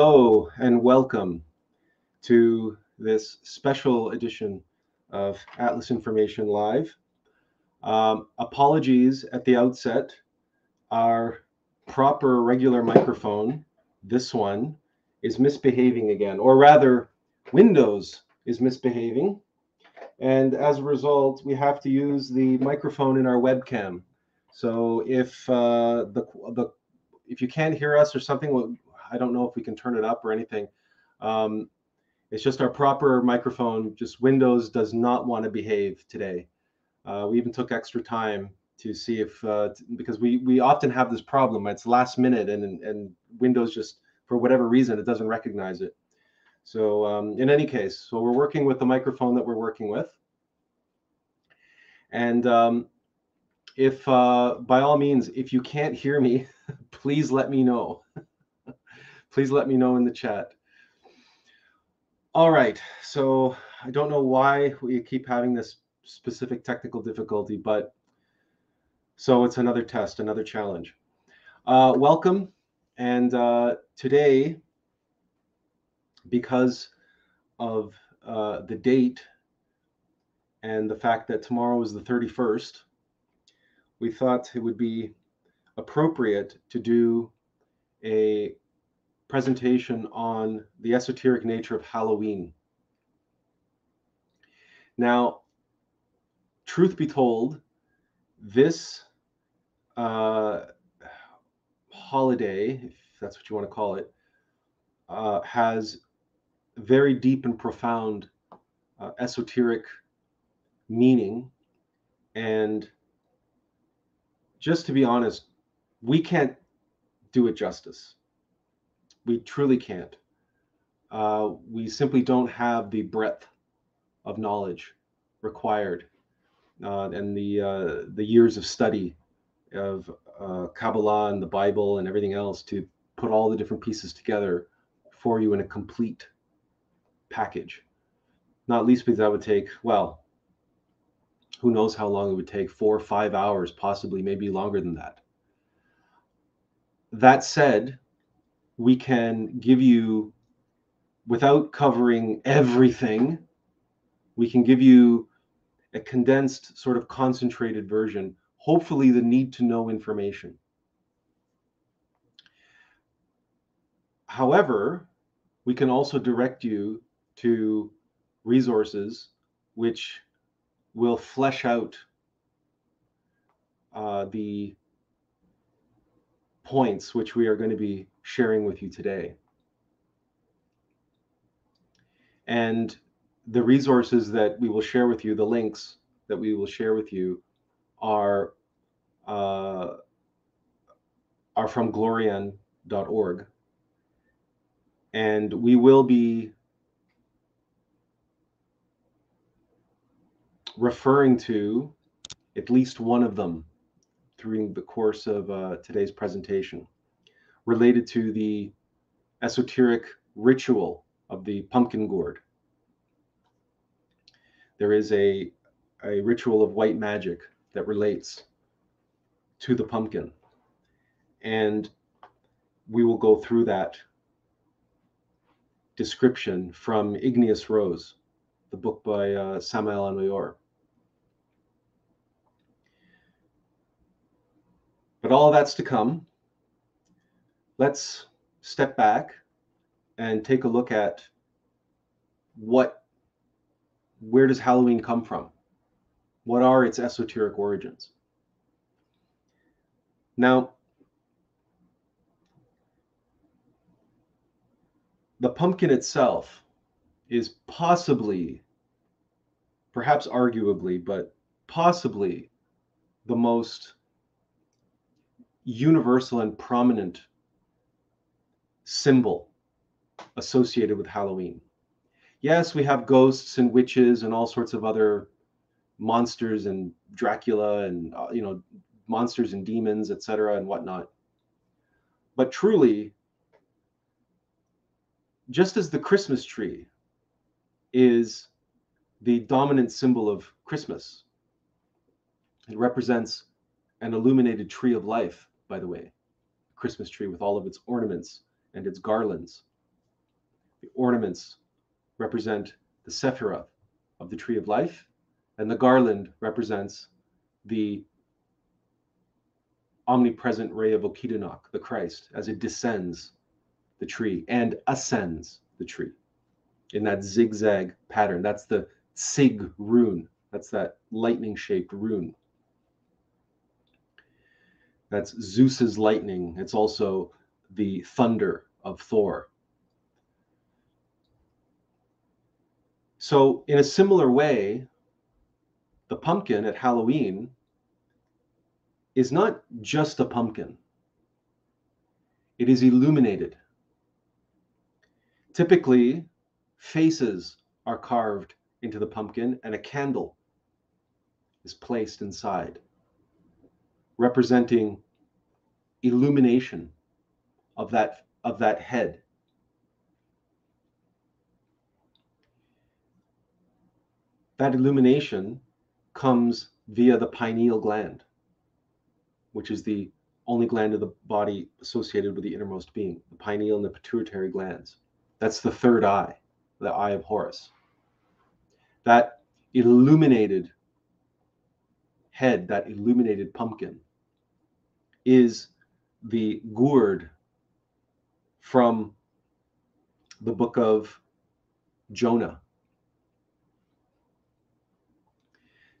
Hello and welcome to this special edition of Atlas Information Live. Um, apologies at the outset. Our proper regular microphone, this one, is misbehaving again, or rather, Windows is misbehaving. And as a result, we have to use the microphone in our webcam. So if uh, the the if you can't hear us or something, I don't know if we can turn it up or anything. Um, it's just our proper microphone. Just Windows does not want to behave today. Uh, we even took extra time to see if uh, because we we often have this problem. It's last minute and and Windows just for whatever reason it doesn't recognize it. So um, in any case, so we're working with the microphone that we're working with. And um, if uh, by all means, if you can't hear me, please let me know. please let me know in the chat. All right, so I don't know why we keep having this specific technical difficulty, but so it's another test, another challenge. Uh, welcome, and uh, today, because of uh, the date and the fact that tomorrow is the 31st, we thought it would be appropriate to do a presentation on the esoteric nature of Halloween. Now, truth be told, this uh, holiday, if that's what you want to call it, uh, has very deep and profound uh, esoteric meaning. And just to be honest, we can't do it justice we truly can't. Uh, we simply don't have the breadth of knowledge required uh, and the uh, the years of study of uh, Kabbalah and the Bible and everything else to put all the different pieces together for you in a complete package. Not least because that would take well, who knows how long it would take four or five hours, possibly maybe longer than that. That said, we can give you, without covering everything, we can give you a condensed, sort of concentrated version, hopefully, the need to know information. However, we can also direct you to resources which will flesh out uh, the points which we are going to be sharing with you today. And the resources that we will share with you, the links that we will share with you, are uh, are from glorian.org. And we will be referring to at least one of them during the course of uh, today's presentation related to the esoteric ritual of the pumpkin gourd. There is a, a ritual of white magic that relates to the pumpkin. And we will go through that description from Igneous Rose, the book by uh, Samael Aun Weor. But all that's to come. Let's step back and take a look at what where does Halloween come from? What are its esoteric origins? Now, the pumpkin itself is possibly, perhaps arguably, but possibly the most universal and prominent symbol associated with Halloween. Yes, we have ghosts and witches and all sorts of other monsters and Dracula and uh, you know monsters and demons, etc., and whatnot. But truly, just as the Christmas tree is the dominant symbol of Christmas, it represents an illuminated tree of life, by the way, Christmas tree with all of its ornaments and its garlands. The ornaments represent the Sephiroth of the tree of life, and the garland represents the omnipresent ray of Okidanokh, the Christ, as it descends the tree and ascends the tree in that zigzag pattern. That's the Sig rune. That's that lightning shaped rune. That's Zeus's lightning. It's also the thunder of Thor. So, in a similar way, the pumpkin at Halloween is not just a pumpkin, it is illuminated. Typically, faces are carved into the pumpkin and a candle is placed inside, representing illumination of that, of that head. That illumination comes via the pineal gland, which is the only gland of the body associated with the innermost being, the pineal and the pituitary glands. That's the third eye, the eye of Horus. That illuminated head, that illuminated pumpkin, is the gourd from the book of Jonah.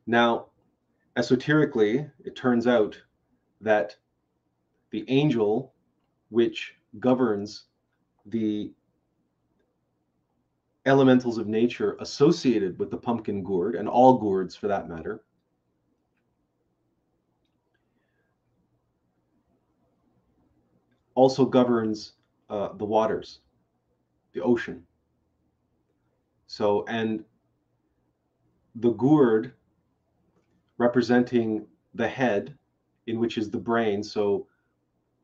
Now, esoterically, it turns out that the angel which governs the elementals of nature associated with the pumpkin gourd and all gourds for that matter also governs uh, the waters the ocean so and the gourd representing the head in which is the brain so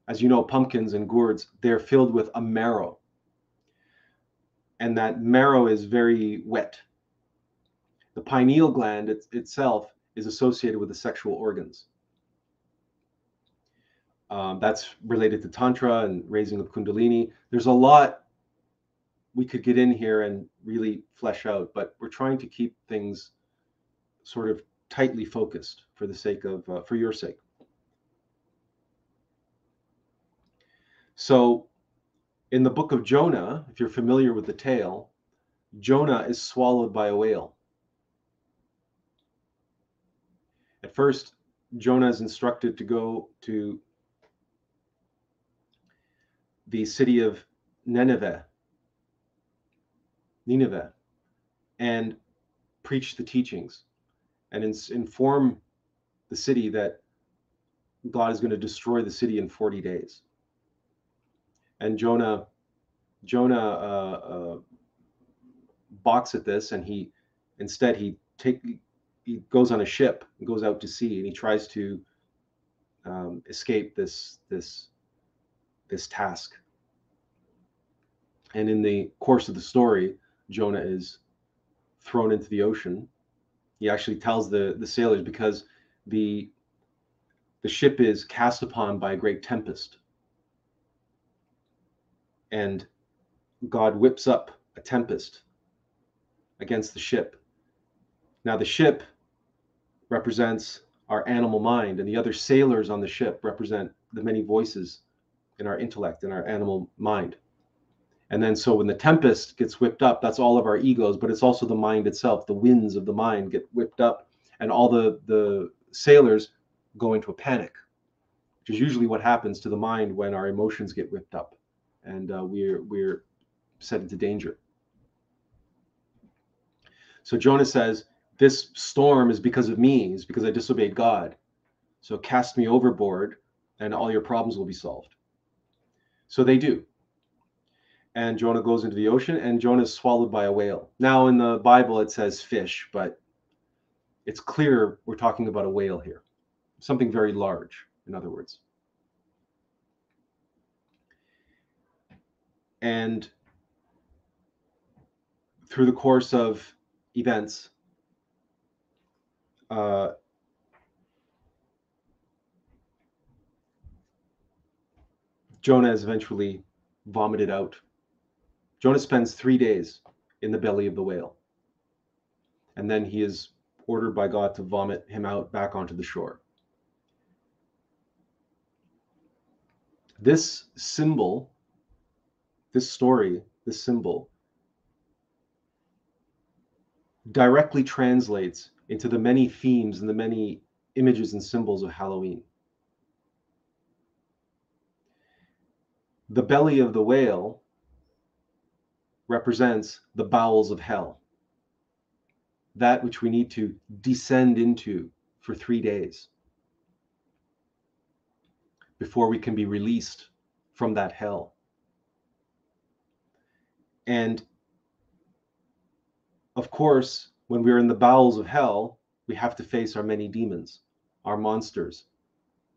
as you know pumpkins and gourds they're filled with a marrow and that marrow is very wet. The pineal gland it, itself is associated with the sexual organs. Um, that's related to Tantra and raising of Kundalini. There's a lot we could get in here and really flesh out, but we're trying to keep things sort of tightly focused for the sake of, uh, for your sake. So in the book of Jonah, if you're familiar with the tale, Jonah is swallowed by a whale. At first, Jonah is instructed to go to the city of Nineveh, Nineveh, and preach the teachings and inform the city that God is going to destroy the city in 40 days. And Jonah Jonah uh, uh, balks at this, and he instead he take he goes on a ship and goes out to sea, and he tries to um, escape this this this task. And in the course of the story, Jonah is thrown into the ocean. He actually tells the the sailors because the the ship is cast upon by a great tempest and God whips up a tempest against the ship. Now, the ship represents our animal mind, and the other sailors on the ship represent the many voices in our intellect and our animal mind. And then, so when the tempest gets whipped up, that's all of our egos, but it's also the mind itself. The winds of the mind get whipped up, and all the, the sailors go into a panic which is usually what happens to the mind when our emotions get whipped up and uh, we're we're set into danger. So Jonah says, "This storm is because of me, it's because I disobeyed God. So cast me overboard, and all your problems will be solved." So they do. And Jonah goes into the ocean, and Jonah is swallowed by a whale. Now, in the Bible, it says fish, but it's clear we're talking about a whale here, something very large, in other words. And through the course of events, uh, Jonah is eventually vomited out. Jonah spends three days in the belly of the whale. And then he is ordered by God to vomit him out back onto the shore. This symbol, this story, this symbol, directly translates into the many themes and the many images and symbols of Halloween. The belly of the whale represents the bowels of hell, that which we need to descend into for three days before we can be released from that hell. And of course, when we're in the bowels of hell, we have to face our many demons, our monsters,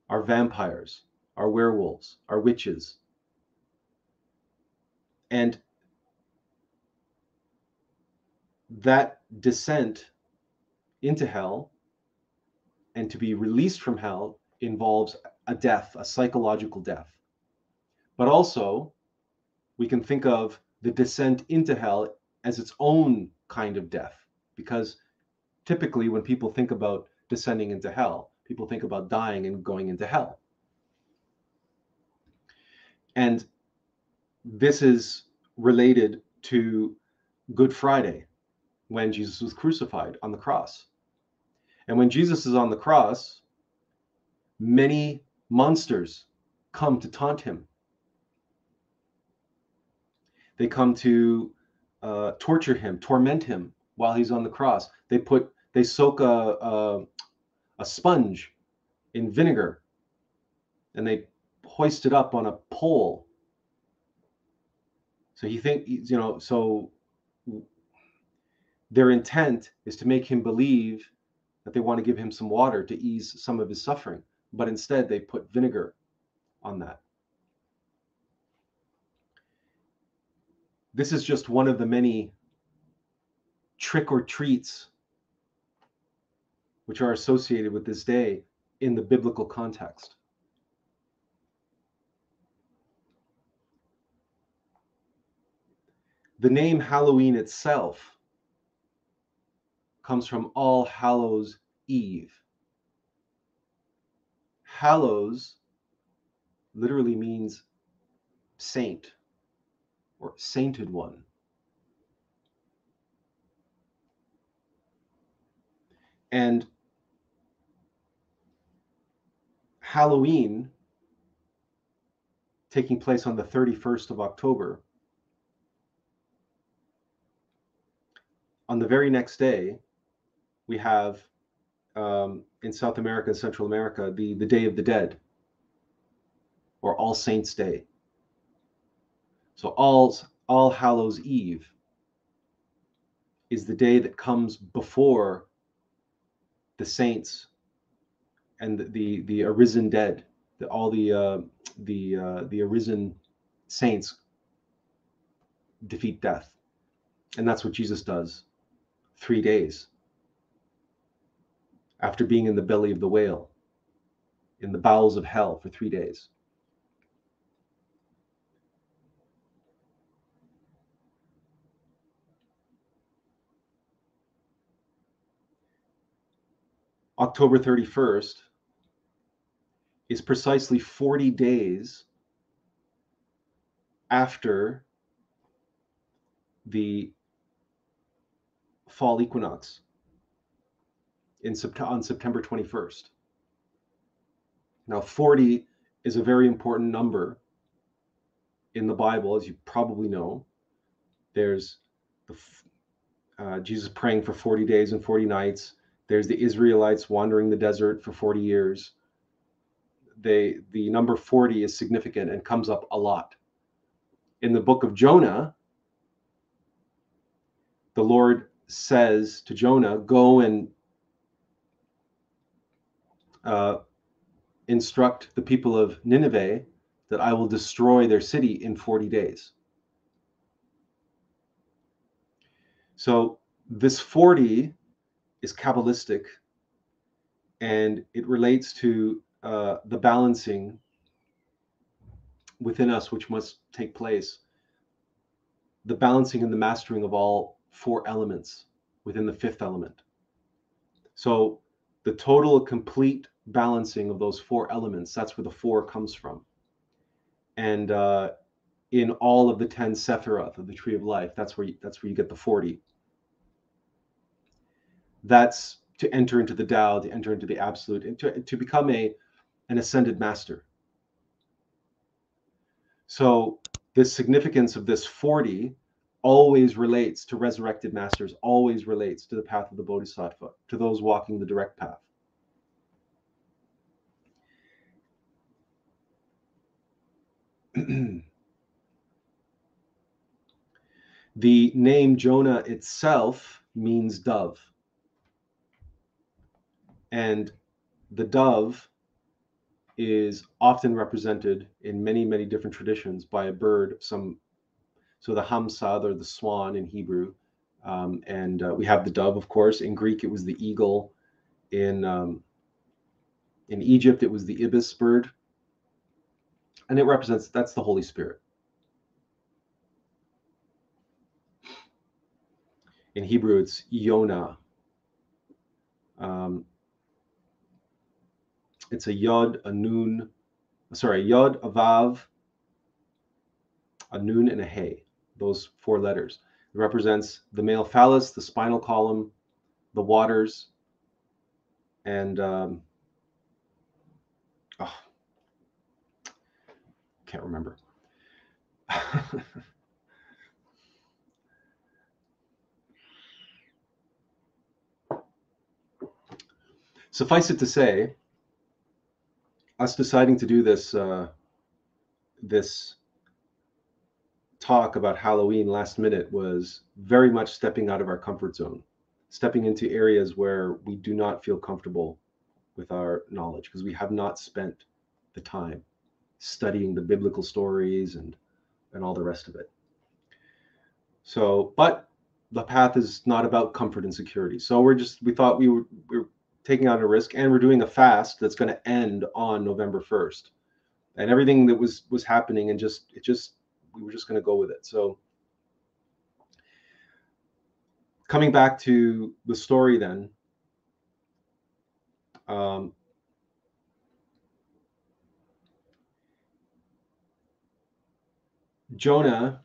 our vampires, our werewolves, our witches. And that descent into hell and to be released from hell involves a death, a psychological death. But also, we can think of the descent into hell as its own kind of death, because typically when people think about descending into hell, people think about dying and going into hell. And this is related to Good Friday, when Jesus was crucified on the cross. And when Jesus is on the cross, many monsters come to taunt him. They come to uh, torture him, torment him while he's on the cross. They put, they soak a, a, a sponge in vinegar and they hoist it up on a pole. So you think, you know, so their intent is to make him believe that they want to give him some water to ease some of his suffering, but instead they put vinegar on that. This is just one of the many trick or treats which are associated with this day in the biblical context. The name Halloween itself comes from All Hallows Eve. Hallows literally means saint or sainted one. And Halloween, taking place on the 31st of October, on the very next day, we have um, in South America and Central America the the Day of the Dead or All Saints Day. So All All Hallows Eve is the day that comes before the saints and the the, the arisen dead, the, all the uh, the uh, the arisen saints defeat death, and that's what Jesus does. Three days after being in the belly of the whale, in the bowels of hell for three days. October 31st is precisely 40 days after the fall equinox in Sept- on September 21st. Now, 40 is a very important number in the Bible, as you probably know. There's the uh, Jesus praying for 40 days and 40 nights. There's the Israelites wandering the desert for 40 years. They, the number 40 is significant and comes up a lot. In the book of Jonah, the Lord says to Jonah, Go and uh, instruct the people of Nineveh that I will destroy their city in 40 days. So this 40 is Kabbalistic and it relates to uh, the balancing within us, which must take place. The balancing and the mastering of all four elements within the fifth element. So the total complete balancing of those four elements, that's where the four comes from. And uh, in all of the 10 Sephiroth of the tree of life, that's where you, that's where you get the 40 that's to enter into the Tao, to enter into the absolute, and to, to become a an ascended master. So the significance of this 40 always relates to resurrected masters, always relates to the path of the Bodhisattva, to those walking the direct path. the name Jonah itself means dove and the dove is often represented in many many different traditions by a bird some so the hamsad or the swan in hebrew um, and uh, we have the dove of course. In greek it was the eagle. In um, in egypt it was the ibis bird. And it represents that's the holy spirit. In hebrew it's yonah. Um, it's a yod, a noon, sorry, a yod, a vav, a noon, and a hey. Those four letters. It represents the male phallus, the spinal column, the waters, and um, oh, can't remember. Suffice it to say, us deciding to do this uh, this talk about Halloween last minute was very much stepping out of our comfort zone, stepping into areas where we do not feel comfortable with our knowledge because we have not spent the time studying the biblical stories and and all the rest of it. So, but the path is not about comfort and security. So we're just we thought we were we were taking on a risk and we're doing a fast that's going to end on November 1st. And everything that was was happening and just it just we were just going to go with it. So coming back to the story then um, Jonah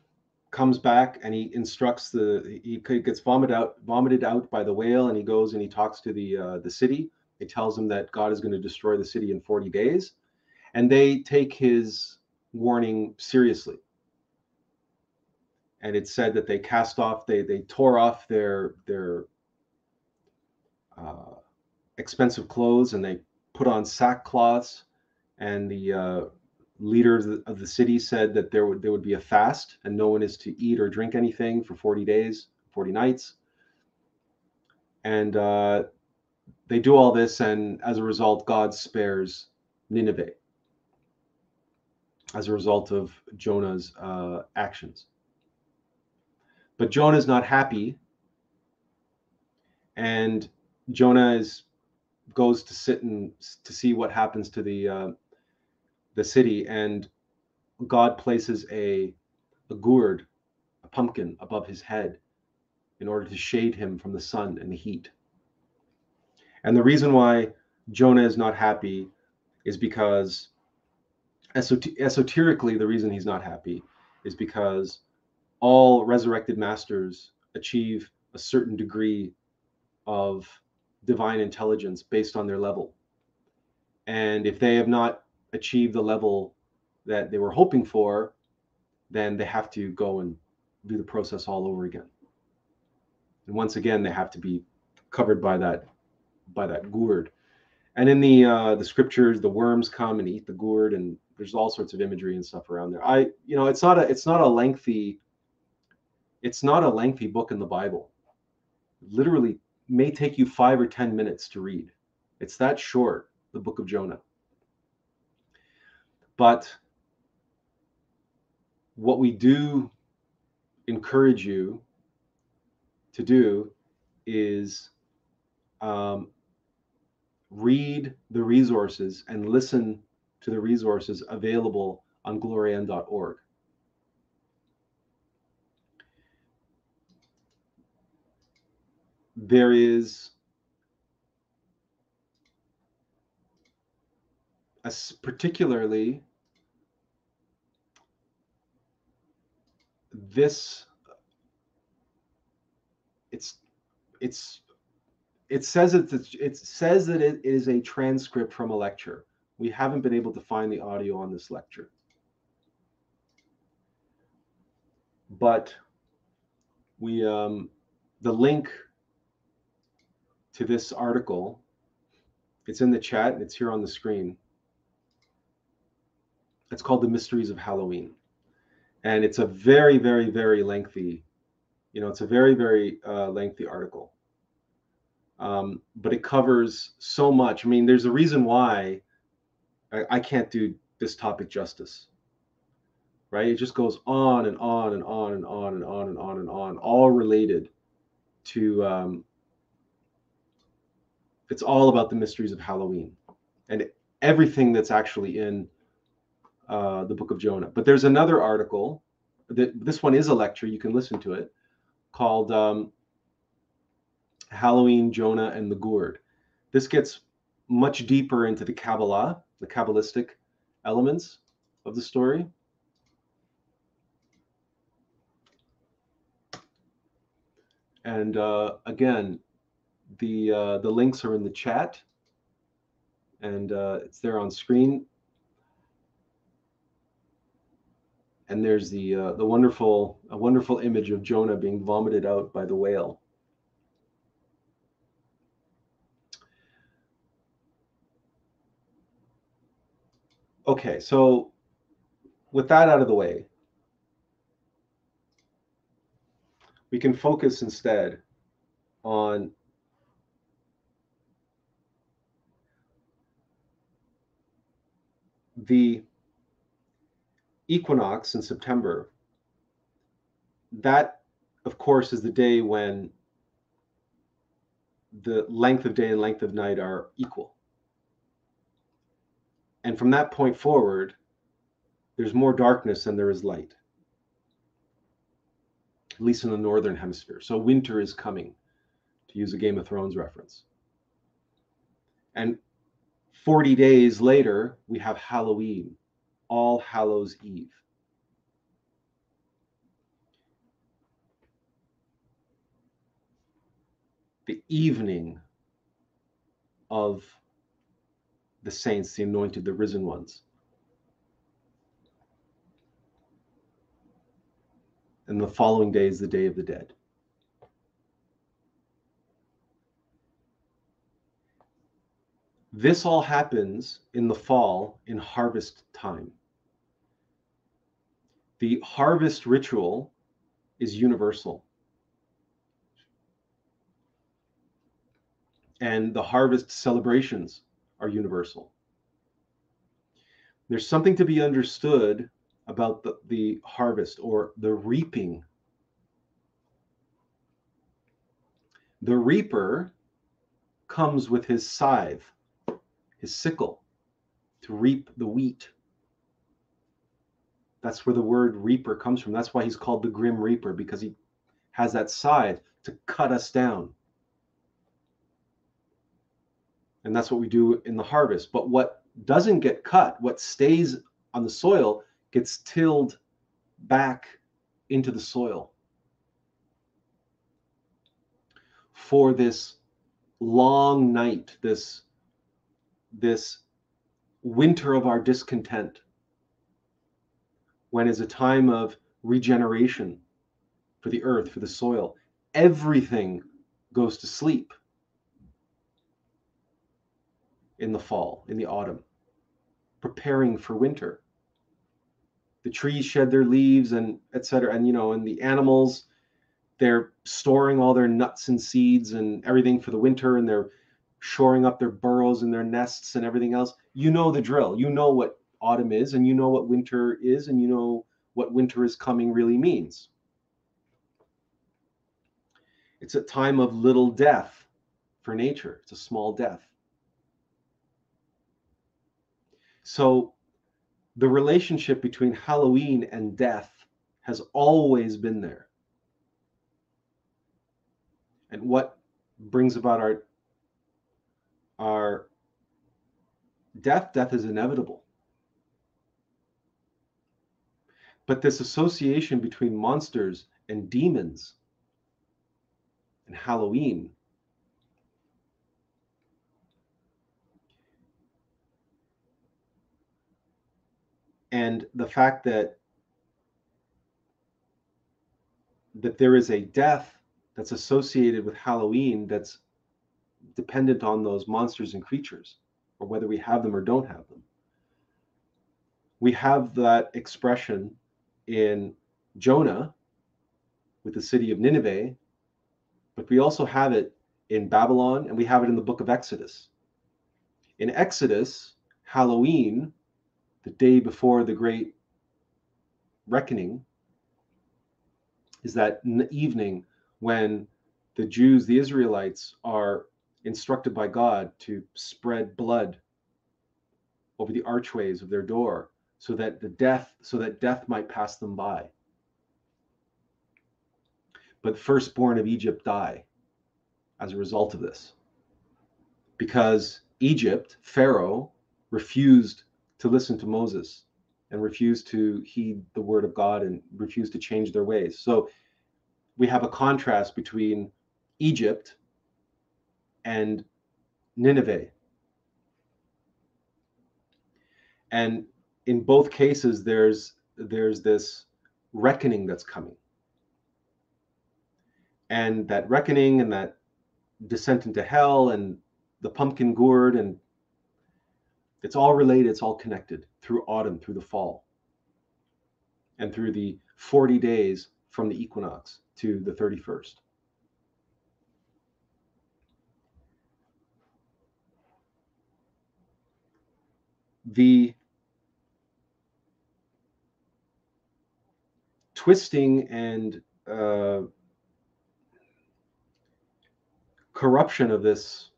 comes back and he instructs the he gets vomited out vomited out by the whale and he goes and he talks to the uh, the city. He tells them that god is going to destroy the city in 40 days. And they take his warning seriously and it said that they cast off they they tore off their their uh, expensive clothes and they put on sackcloths. And the uh, leader of the, of the city said that there would there would be a fast and no one is to eat or drink anything for 40 days 40 nights. And uh, they do all this and as a result god spares nineveh as a result of jonah's uh, actions but jonah is not happy and jonah is goes to sit and to see what happens to the uh, the city and God places a, a gourd, a pumpkin above his head in order to shade him from the sun and the heat. And the reason why Jonah is not happy is because esot- esoterically, the reason he's not happy is because all resurrected masters achieve a certain degree of divine intelligence based on their level. And if they have not achieved the level that they were hoping for, then they have to go and do the process all over again. And once again, they have to be covered by that by that gourd. And in the uh, the scriptures, the worms come and eat the gourd, and there's all sorts of imagery and stuff around there. I, you know, it's not a it's not a lengthy it's not a lengthy book in the Bible. Literally, may take you five or ten minutes to read. It's that short, the book of Jonah. But what we do encourage you to do is um, read the resources and listen to the resources available on glorian.org. There is a particularly this it's it's it says it it says that it is a transcript from a lecture. We haven't been able to find the audio on this lecture. But we um the link to this article. It's in the chat and it's here on the screen. It's called the mysteries of halloween. And it's a very very very lengthy you know it's a very very uh, lengthy article. Um, but it covers so much. I mean there's a reason why I, I can't do this topic justice right? It just goes on and on and on and on and on and on and on all related to um, it's all about the mysteries of halloween and everything that's actually in uh, the book of Jonah. But there's another article that this one is a lecture. You can listen to it called um, Halloween, Jonah, and the Gourd. This gets much deeper into the Kabbalah, the Kabbalistic elements of the story. And uh, again, the uh, the links are in the chat, and uh, it's there on screen. and there's the uh, the wonderful a wonderful image of Jonah being vomited out by the whale. Okay, so with that out of the way, we can focus instead on the equinox in September, that, of course, is the day when the length of day and length of night are equal. And from that point forward, there's more darkness than there is light, at least in the northern hemisphere. So winter is coming, to use a Game of Thrones reference. And 40 days later, we have Halloween, all Hallows Eve. The evening of the saints, the anointed, the risen ones. And the following day is the Day of the Dead. This all happens in the fall in harvest time the harvest ritual is universal. And the harvest celebrations are universal. There's something to be understood about the, the harvest or the reaping. The reaper comes with his scythe, his sickle, to reap the wheat. That's where the word reaper comes from. That's why he's called the grim reaper because he has that scythe to cut us down. And that's what we do in the harvest. But what doesn't get cut, what stays on the soil, gets tilled back into the soil for this long night, this this winter of our discontent, when is a time of regeneration for the earth, for the soil, everything goes to sleep in the fall, in the autumn, preparing for winter. The trees shed their leaves and etc. And you know, and the animals, they're storing all their nuts and seeds and everything for the winter, and they're shoring up their burrows and their nests and everything else. You know the drill. You know what autumn is, and you know what winter is, and you know what winter is coming really means. It's a time of little death for nature. It's a small death. So the relationship between Halloween and death has always been there. And what brings about our our death death is inevitable. But this association between monsters and demons and halloween and the fact that that there is a death that's associated with Halloween that's dependent on those monsters and creatures, or whether we have them or don't have them. We have that expression in Jonah with the city of Nineveh, but we also have it in Babylon and we have it in the book of Exodus. In Exodus, Halloween the day before the great reckoning is that evening when the Jews, the Israelites, are instructed by God to spread blood over the archways of their door so that the death so that death might pass them by but firstborn of egypt die as a result of this because egypt pharaoh refused to listen to Moses and refused to heed the word of God and refused to change their ways. So we have a contrast between Egypt and Nineveh. And in both cases there's there's this reckoning that's coming. And that reckoning and that descent into hell and the pumpkin gourd and it's all related, it's all connected through autumn, through the fall, and through the 40 days from the equinox to the 31st. The twisting and uh, corruption of this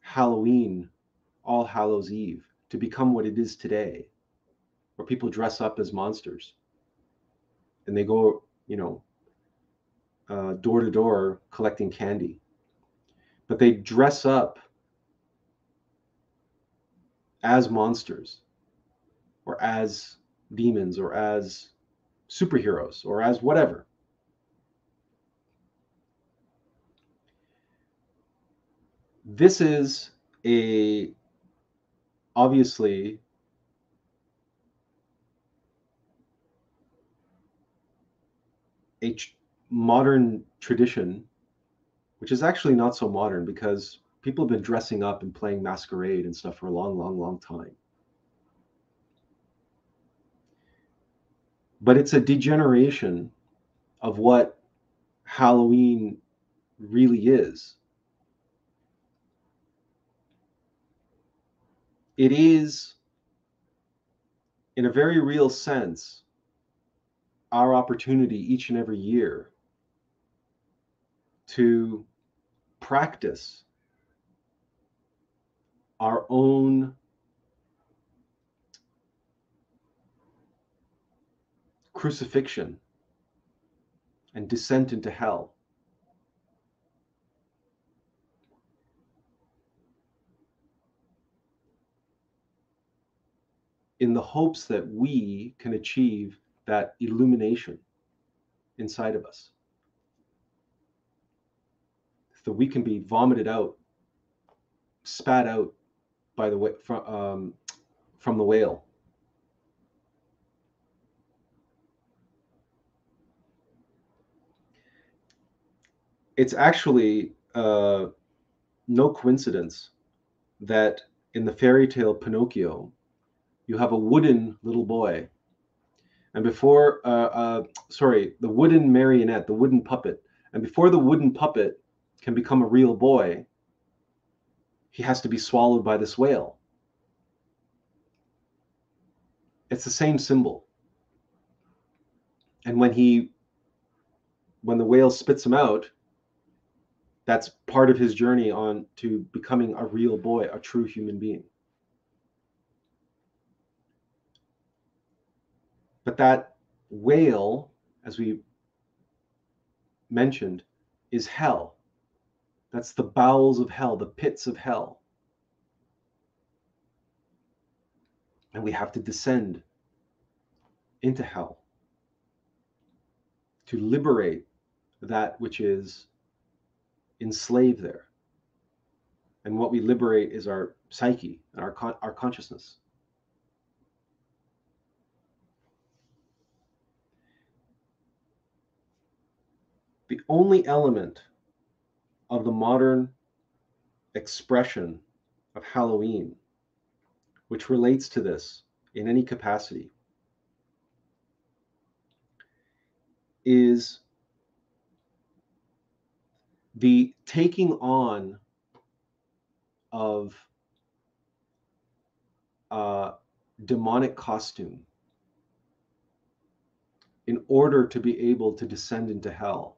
Halloween all Hallows Eve to become what it is today, where people dress up as monsters and they go, you know, uh, door to door collecting candy. But they dress up as monsters or as demons or as superheroes or as whatever. This is a obviously a modern tradition, which is actually not so modern because people have been dressing up and playing masquerade and stuff for a long, long, long time. But it's a degeneration of what Halloween really is. it is, in a very real sense, our opportunity each and every year to practice our own crucifixion and descent into hell. in the hopes that we can achieve that illumination inside of us. So we can be vomited out, spat out by the way from um, from the whale. It's actually uh, no coincidence that in the fairy tale Pinocchio, you have a wooden little boy. And before, uh, uh, sorry, the wooden marionette, the wooden puppet. And before the wooden puppet can become a real boy, he has to be swallowed by this whale. It's the same symbol. And when he, when the whale spits him out, that's part of his journey on to becoming a real boy, a true human being. But that whale, as we mentioned, is hell. That's the bowels of hell, the pits of hell. And we have to descend into hell to liberate that which is enslaved there. And what we liberate is our psyche and our, con- our consciousness. The only element of the modern expression of Halloween which relates to this in any capacity is the taking on of a demonic costume in order to be able to descend into hell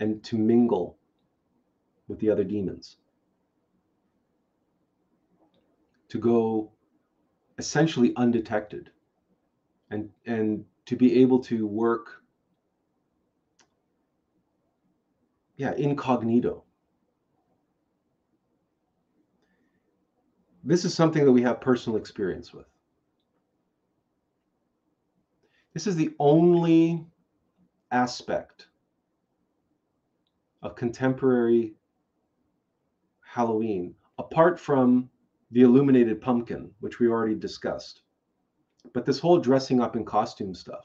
and to mingle with the other demons. To go essentially undetected and and to be able to work yeah, incognito. This is something that we have personal experience with. This is the only aspect of contemporary Halloween, apart from the illuminated pumpkin, which we already discussed. But this whole dressing up in costume stuff,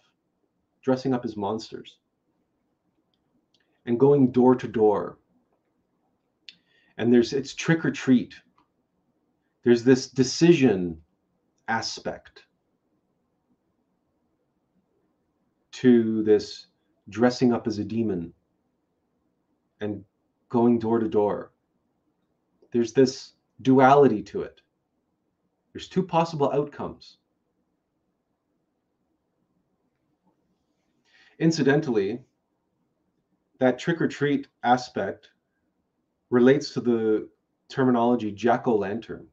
dressing up as monsters, and going door to door. And there's it's trick or treat. There's this decision aspect to this dressing up as a demon and going door to door. There's this duality to it. There's two possible outcomes. Incidentally, that trick or treat aspect relates to the terminology jack o' lantern.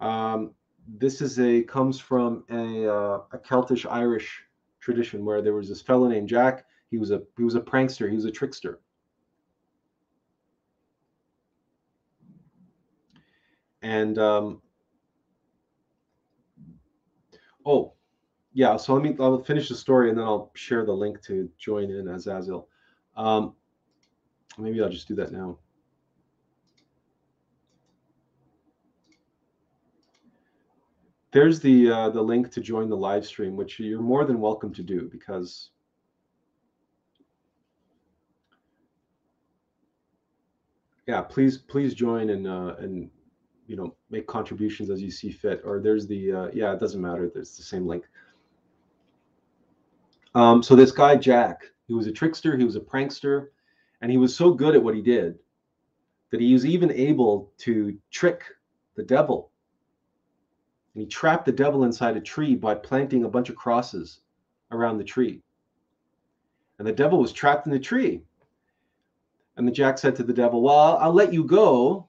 Um, this is a comes from a, uh, a Celtish Irish tradition where there was this fellow named Jack. He was a he was a prankster. He was a trickster. And um, oh, yeah, so let me I'll finish the story and then I'll share the link to join in Azazel. Um, maybe I'll just do that now. There's the uh, the link to join the live stream, which you're more than welcome to do because yeah, please please join and uh, and you know make contributions as you see fit. Or there's the uh, yeah, it doesn't matter. There's the same link. Um, so this guy Jack, he was a trickster, he was a prankster, and he was so good at what he did that he was even able to trick the devil. And he trapped the devil inside a tree by planting a bunch of crosses around the tree. And the devil was trapped in the tree. And the Jack said to the devil, Well, I'll let you go,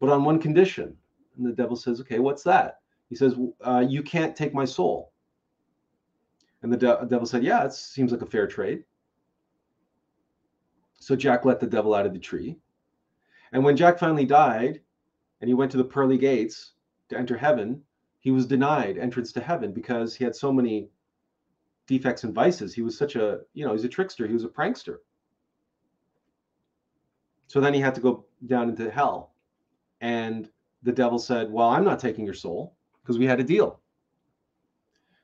but on one condition. And the devil says, Okay, what's that? He says, uh, You can't take my soul. And the de- devil said, Yeah, it seems like a fair trade. So Jack let the devil out of the tree. And when Jack finally died and he went to the pearly gates to enter heaven, he was denied entrance to heaven because he had so many defects and vices. He was such a, you know, he's a trickster, he was a prankster. So then he had to go down into hell. And the devil said, Well, I'm not taking your soul because we had a deal.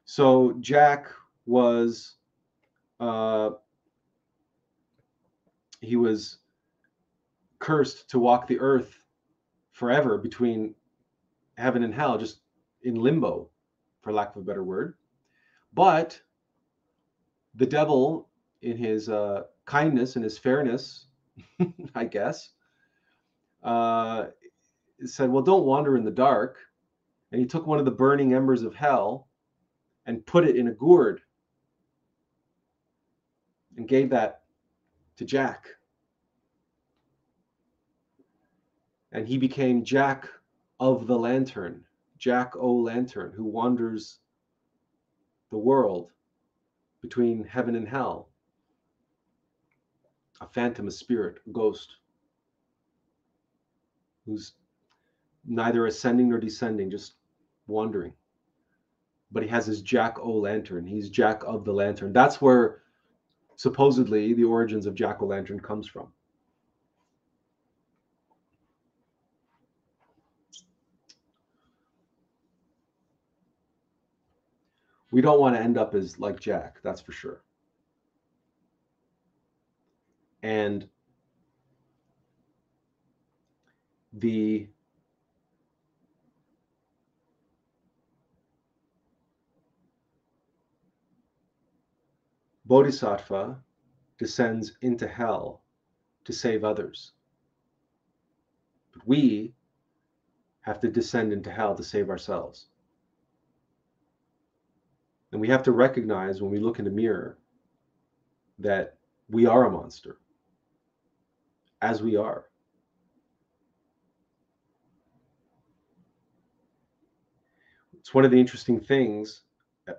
So Jack was, uh, he was cursed to walk the earth forever between heaven and hell, just in limbo, for lack of a better word. But the devil, in his uh, kindness and his fairness, I guess, uh, said, Well, don't wander in the dark. And he took one of the burning embers of hell and put it in a gourd and gave that to Jack. And he became Jack of the Lantern, Jack O' Lantern, who wanders the world between heaven and hell. A phantom, a spirit, a ghost, who's neither ascending nor descending, just wandering. But he has his Jack O' Lantern. He's Jack of the Lantern. That's where supposedly the origins of Jack O' Lantern comes from. we don't want to end up as like Jack, that's for sure. And the Bodhisattva descends into hell to save others. But we have to descend into hell to save ourselves. And we have to recognize when we look in the mirror that we are a monster, as we are. It's one of the interesting things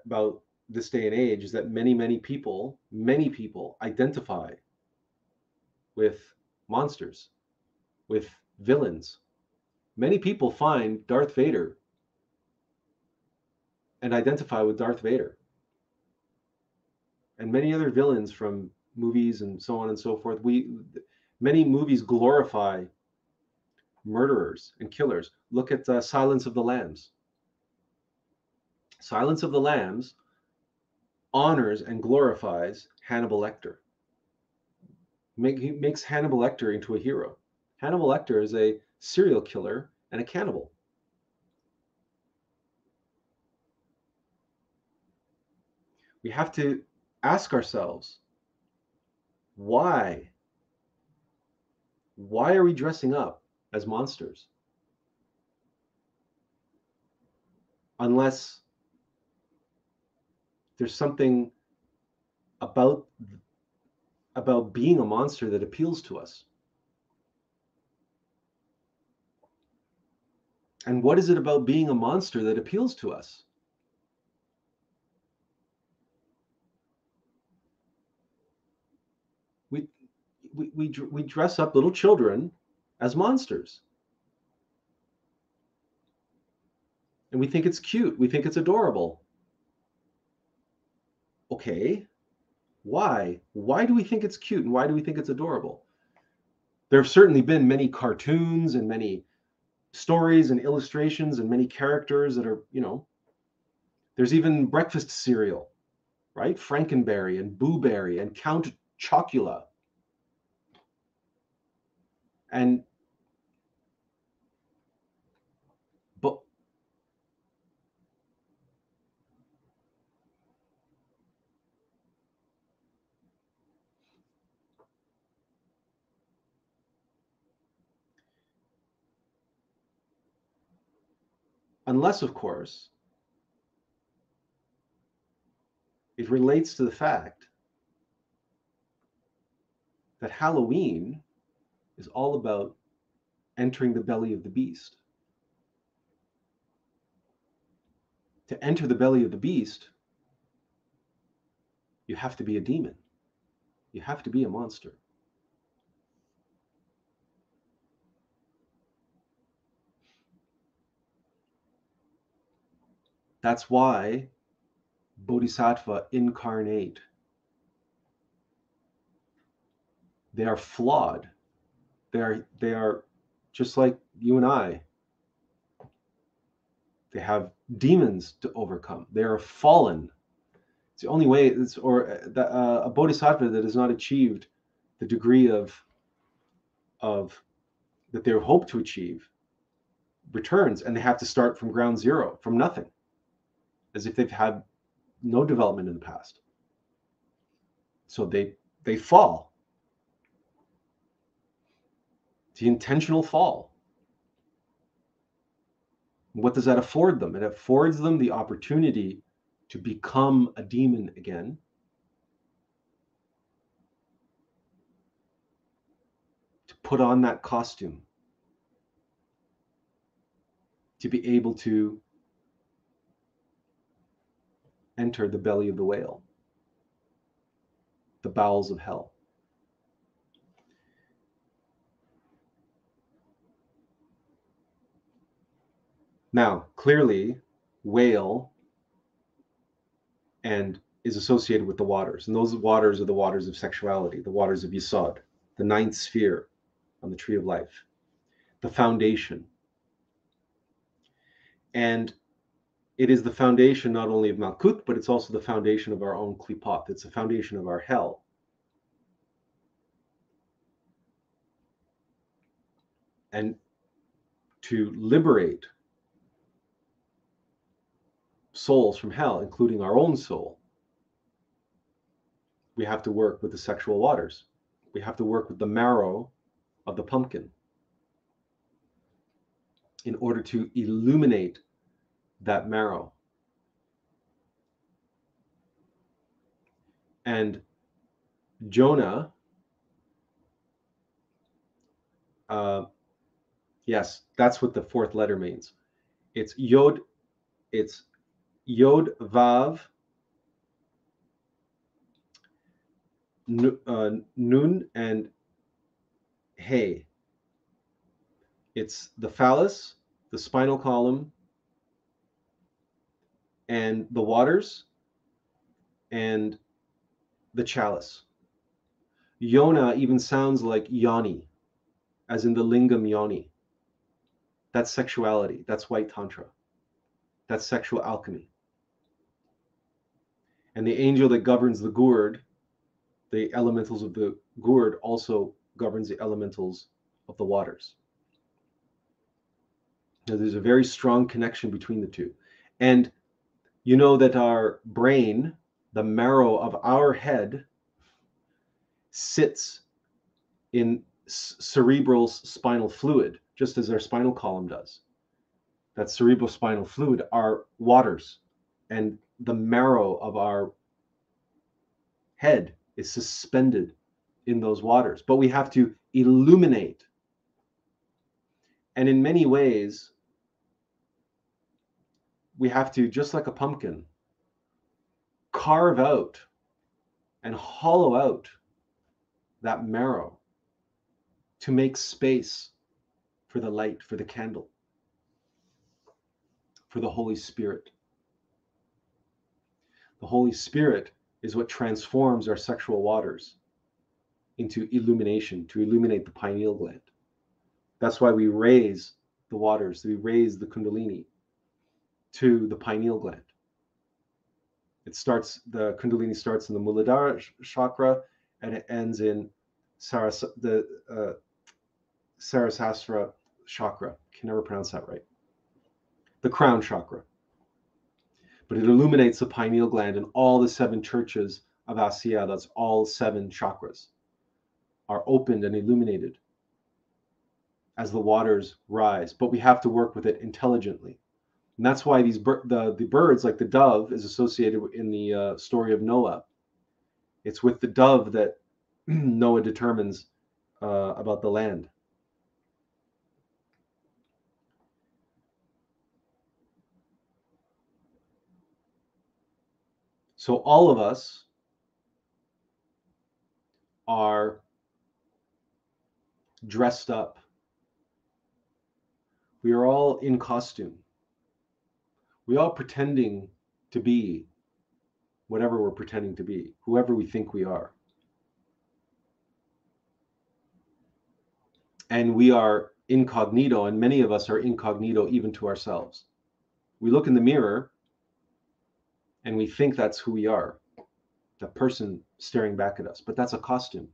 about this day and age is that many, many people, many people identify with monsters, with villains. Many people find Darth Vader and identify with Darth Vader. And many other villains from movies and so on and so forth. We many movies glorify murderers and killers. Look at uh, Silence of the Lambs. Silence of the Lambs honors and glorifies Hannibal Lecter. Make, he makes Hannibal Lecter into a hero. Hannibal Lecter is a serial killer and a cannibal. we have to ask ourselves why? Why are we dressing up as monsters? Unless there's something about about being a monster that appeals to us. And what is it about being a monster that appeals to us? We, we, we dress up little children as monsters. And we think it's cute. We think it's adorable. Okay. Why? Why do we think it's cute and why do we think it's adorable? There have certainly been many cartoons and many stories and illustrations and many characters that are, you know, there's even breakfast cereal, right? Franken Berry and Boo Berry and Count Chocula and but unless of course it relates to the fact that Halloween is all about entering the belly of the beast. To enter the belly of the beast, you have to be a demon. You have to be a monster. That's why Bodhisattva incarnate. They are flawed They are they are just like you and I. They have demons to overcome. They are fallen. It's the only way. It's or uh, the, uh, a bodhisattva that has not achieved the degree of of that they hope to achieve returns, and they have to start from ground zero, from nothing, as if they've had no development in the past. So they they fall. The intentional fall. What does that afford them? It affords them the opportunity to become a demon again. To put on that costume. To be able to enter the belly of the whale, the bowels of hell. Now, clearly, whale and is associated with the waters, and those waters are the waters of sexuality, the waters of Yesod, the ninth sphere on the tree of life, the foundation. And it is the foundation not only of Malkut, but it's also the foundation of our own Klipot. It's the foundation of our hell. And to liberate souls from hell, including our own soul, we have to work with the sexual waters. We have to work with the marrow of the pumpkin in order to illuminate that marrow. And Jonah, uh, yes, that's what the fourth letter means. It's Yod, it's Yod Vav uh, Nun and Hey. It's the phallus, the spinal column, and the waters and the chalice. Yona even sounds like yoni, as in the lingam yoni. That's sexuality. That's white tantra. That's sexual alchemy. And the angel that governs the gourd, the elementals of the gourd, also governs the elementals of the waters. Now, there's a very strong connection between the two. And you know that our brain, the marrow of our head, sits in cerebral spinal fluid, just as our spinal column does. That cerebral spinal fluid are waters, and the marrow of our head is suspended in those waters. But we have to illuminate. And in many ways, we have to, just like a pumpkin, carve out and hollow out that marrow to make space for the light, for the candle, for the Holy Spirit. The Holy Spirit is what transforms our sexual waters into illumination, to illuminate the pineal gland. That's why we raise the waters, we raise the Kundalini to the pineal gland. It starts, the Kundalini starts in the Muladhara chakra and it ends in Saras, the uh, Sarasasra chakra. Can never pronounce that right. The crown chakra. But it illuminates the pineal gland and all the seven churches of Asiya, that's all seven chakras, are opened and illuminated as the waters rise. But we have to work with it intelligently. And that's why these the the birds, like the dove, is associated in the uh, story of Noah. It's with the dove that Noah determines uh, about the land. So all of us are dressed up. We are all in costume we are all pretending to be whatever we're pretending to be, whoever we think we are. and we are incognito, and many of us are incognito even to ourselves. We look in the mirror and we think that's who we are, the person staring back at us, but that's a costume.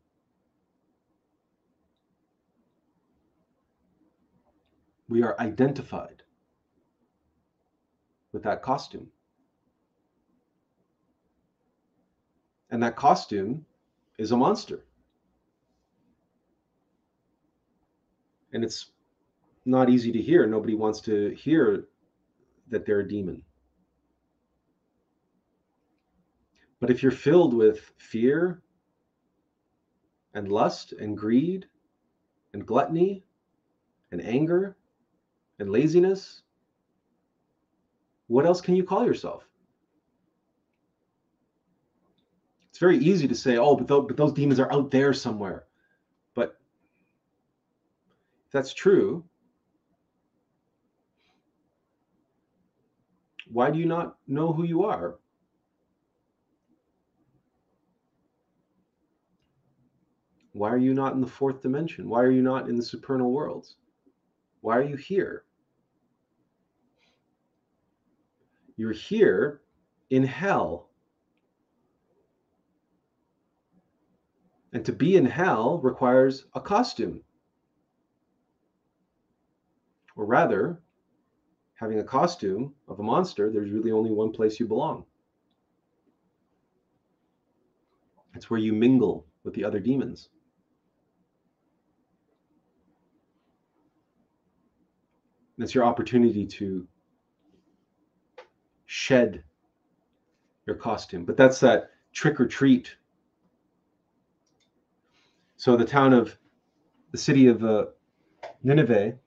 We are identified with that costume. And that costume is a monster. And it's not easy to hear. Nobody wants to hear that they're a demon. But if you're filled with fear and lust and greed and gluttony and anger and laziness, what else can you call yourself? It's very easy to say, oh, but, th- but those demons are out there somewhere. But if that's true, why do you not know who you are? Why are you not in the fourth dimension? Why are you not in the supernal worlds? Why are you here? You're here in hell. And to be in hell requires a costume. Or rather, having a costume of a monster, there's really only one place you belong. It's where you mingle with the other demons. That's your opportunity to shed your costume. But that's that trick or treat. So the town of the city of uh, Nineveh,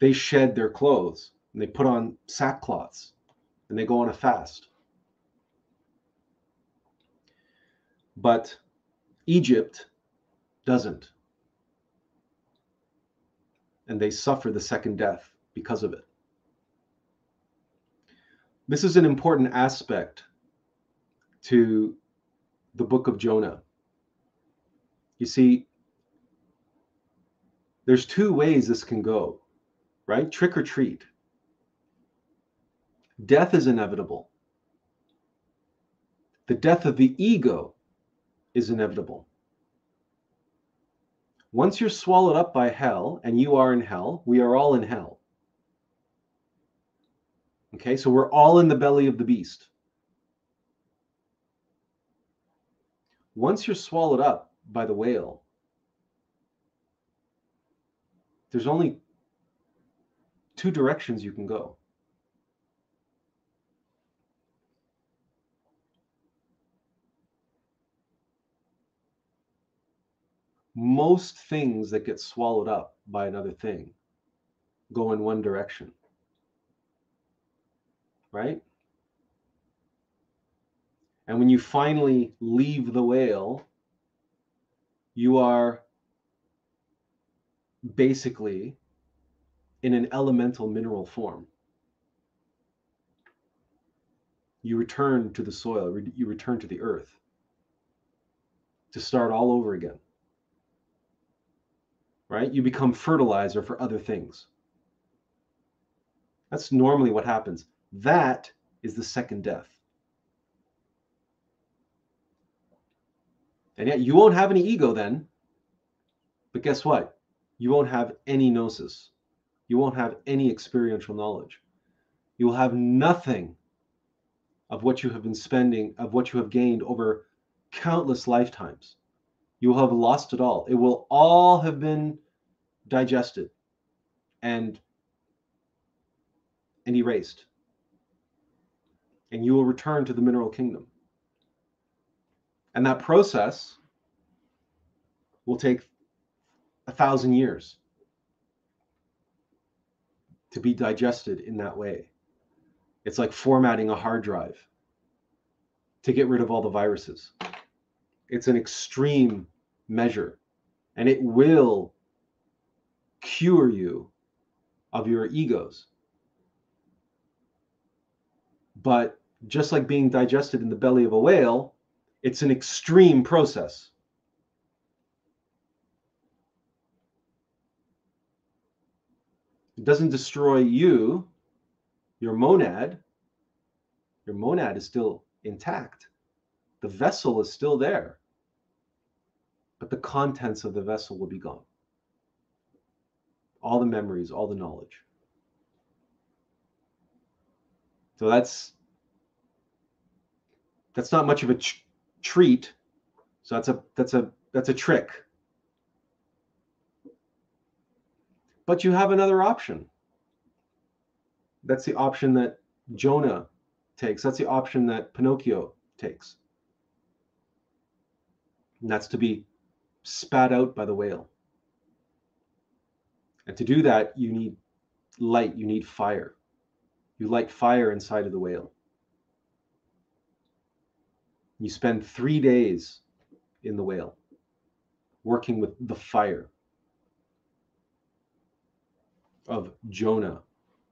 they shed their clothes and they put on sackcloths and they go on a fast. But Egypt doesn't. And they suffer the second death because of it. This is an important aspect to the book of Jonah. You see, there's two ways this can go, right? Trick or treat. Death is inevitable. The death of the ego is inevitable. Once you're swallowed up by hell, and you are in hell, we are all in hell. Okay, so we're all in the belly of the beast. Once you're swallowed up by the whale, there's only two directions you can go. Most things that get swallowed up by another thing go in one direction right? And when you finally leave the whale, you are basically in an elemental mineral form. You return to the soil, you return to the earth to start all over again. Right? You become fertilizer for other things. That's normally what happens. That is the second death. And yet you won't have any ego then. But guess what? You won't have any gnosis. You won't have any experiential knowledge. You will have nothing of what you have been spending, of what you have gained over countless lifetimes. You will have lost it all. It will all have been digested and and erased and you will return to the mineral kingdom. And that process will take a thousand years to be digested in that way. It's like formatting a hard drive to get rid of all the viruses. It's an extreme measure and it will cure you of your egos. But just like being digested in the belly of a whale, it's an extreme process. It doesn't destroy you, your monad. Your monad is still intact. The vessel is still there but the contents of the vessel will be gone. All the memories, all the knowledge. So that's that's not much of a ch- treat. So that's a that's a that's a trick. But you have another option. That's the option that Jonah takes. That's the option that Pinocchio takes. And that's to be spat out by the whale. And to do that, you need light, you need fire. You light fire inside of the whale. You spend three days in the whale working with the fire of Jonah,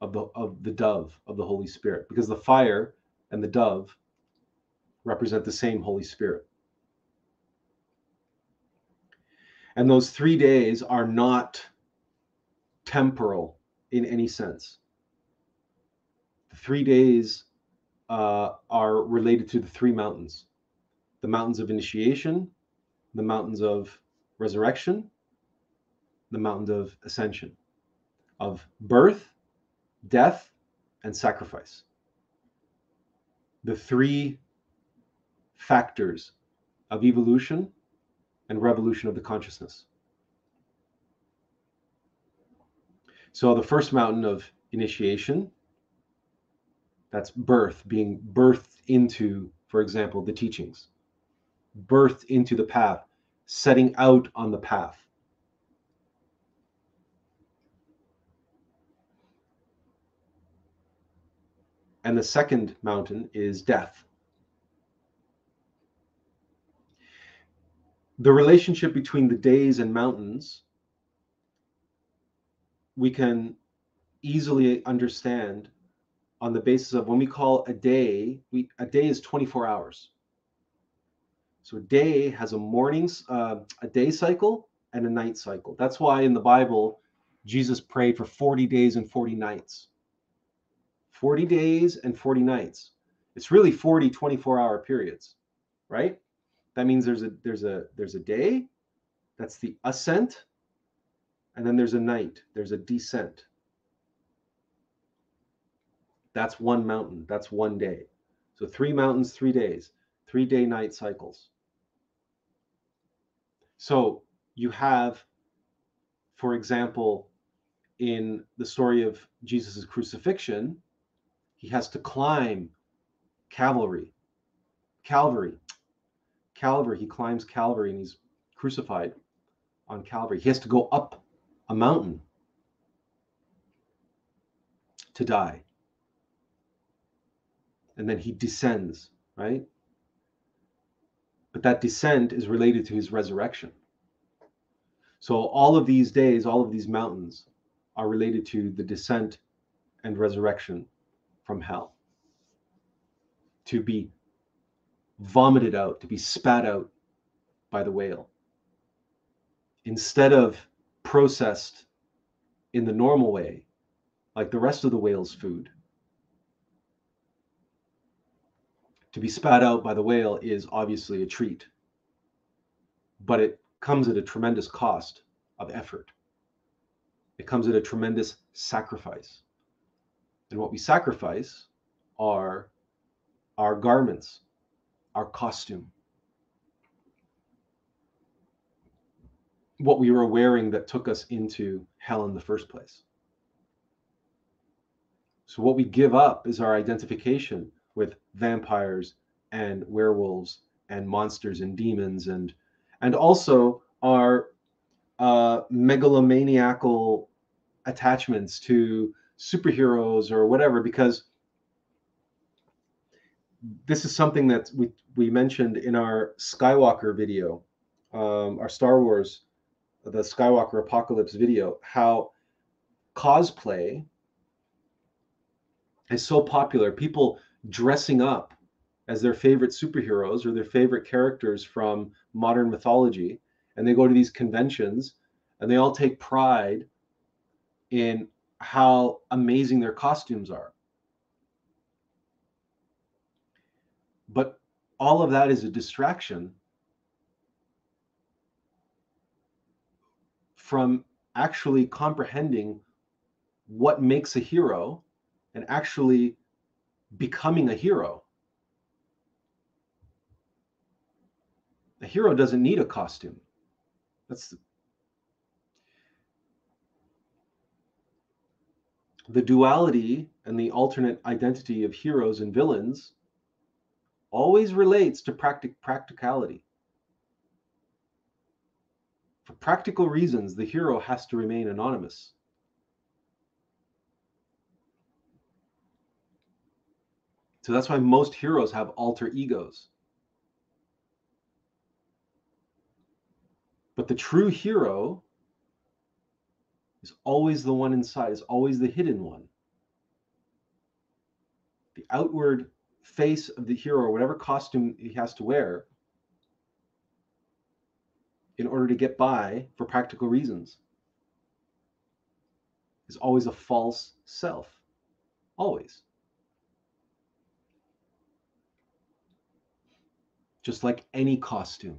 of the of the dove of the Holy Spirit, because the fire and the dove represent the same Holy Spirit. And those three days are not temporal in any sense. The three days uh, are related to the three mountains the mountains of initiation, the mountains of resurrection, the mountains of ascension, of birth, death, and sacrifice. The three factors of evolution and revolution of the consciousness. So, the first mountain of initiation, that's birth, being birthed into, for example, the teachings birthed into the path, setting out on the path. And the second mountain is death. The relationship between the days and mountains, we can easily understand on the basis of when we call a day, we, a day is 24 hours. So a day has a morning, uh, a day cycle and a night cycle. That's why in the Bible, Jesus prayed for 40 days and 40 nights. 40 days and 40 nights. It's really 40 24 hour periods, right? That means there's a there's a there's a day, that's the ascent, and then there's a night, there's a descent. That's one mountain, that's one day. So three mountains, three days, three day night cycles. So you have, for example, in the story of Jesus' crucifixion, he has to climb Calvary. Calvary. Calvary. He climbs Calvary and he's crucified on Calvary. He has to go up a mountain to die. And then he descends, right? but that descent is related to his resurrection. So all of these days, all of these mountains are related to the descent and resurrection from hell. To be vomited out, to be spat out by the whale. Instead of processed in the normal way, like the rest of the whale's food, to be spat out by the whale is obviously a treat, but it comes at a tremendous cost of effort. It comes at a tremendous sacrifice. And what we sacrifice are our garments, our costume, what we were wearing that took us into hell in the first place. So, what we give up is our identification with vampires and werewolves and monsters and demons and and also our uh, megalomaniacal attachments to superheroes or whatever because this is something that we we mentioned in our Skywalker video, um, our Star Wars, the Skywalker Apocalypse video, how cosplay is so popular. People dressing up as their favorite superheroes or their favorite characters from modern mythology. And they go to these conventions and they all take pride in how amazing their costumes are. But all of that is a distraction from actually comprehending what makes a hero and actually becoming a hero. A hero doesn't need a costume. That's the, the duality and the alternate identity of heroes and villains always relates to practic- practicality. For practical reasons, the hero has to remain anonymous. So that's why most heroes have alter egos. But the true hero is always the one inside, is always the hidden one. The outward face of the hero, or whatever costume he has to wear, in order to get by for practical reasons, is always a false self. Always. Just like any costume.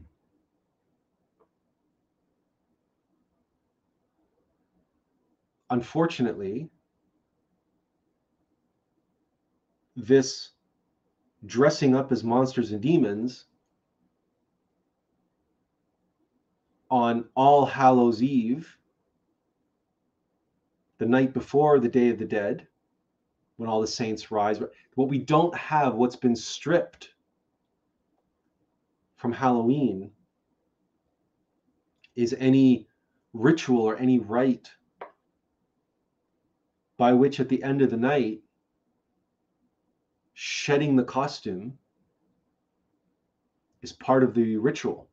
unfortunately, this dressing up as monsters and demons on All Hallows Eve, the night before the Day of the Dead, when all the saints rise. What we don't have, what's been stripped from Halloween, is any ritual or any rite by which at the end of the night, shedding the costume is part of the ritual.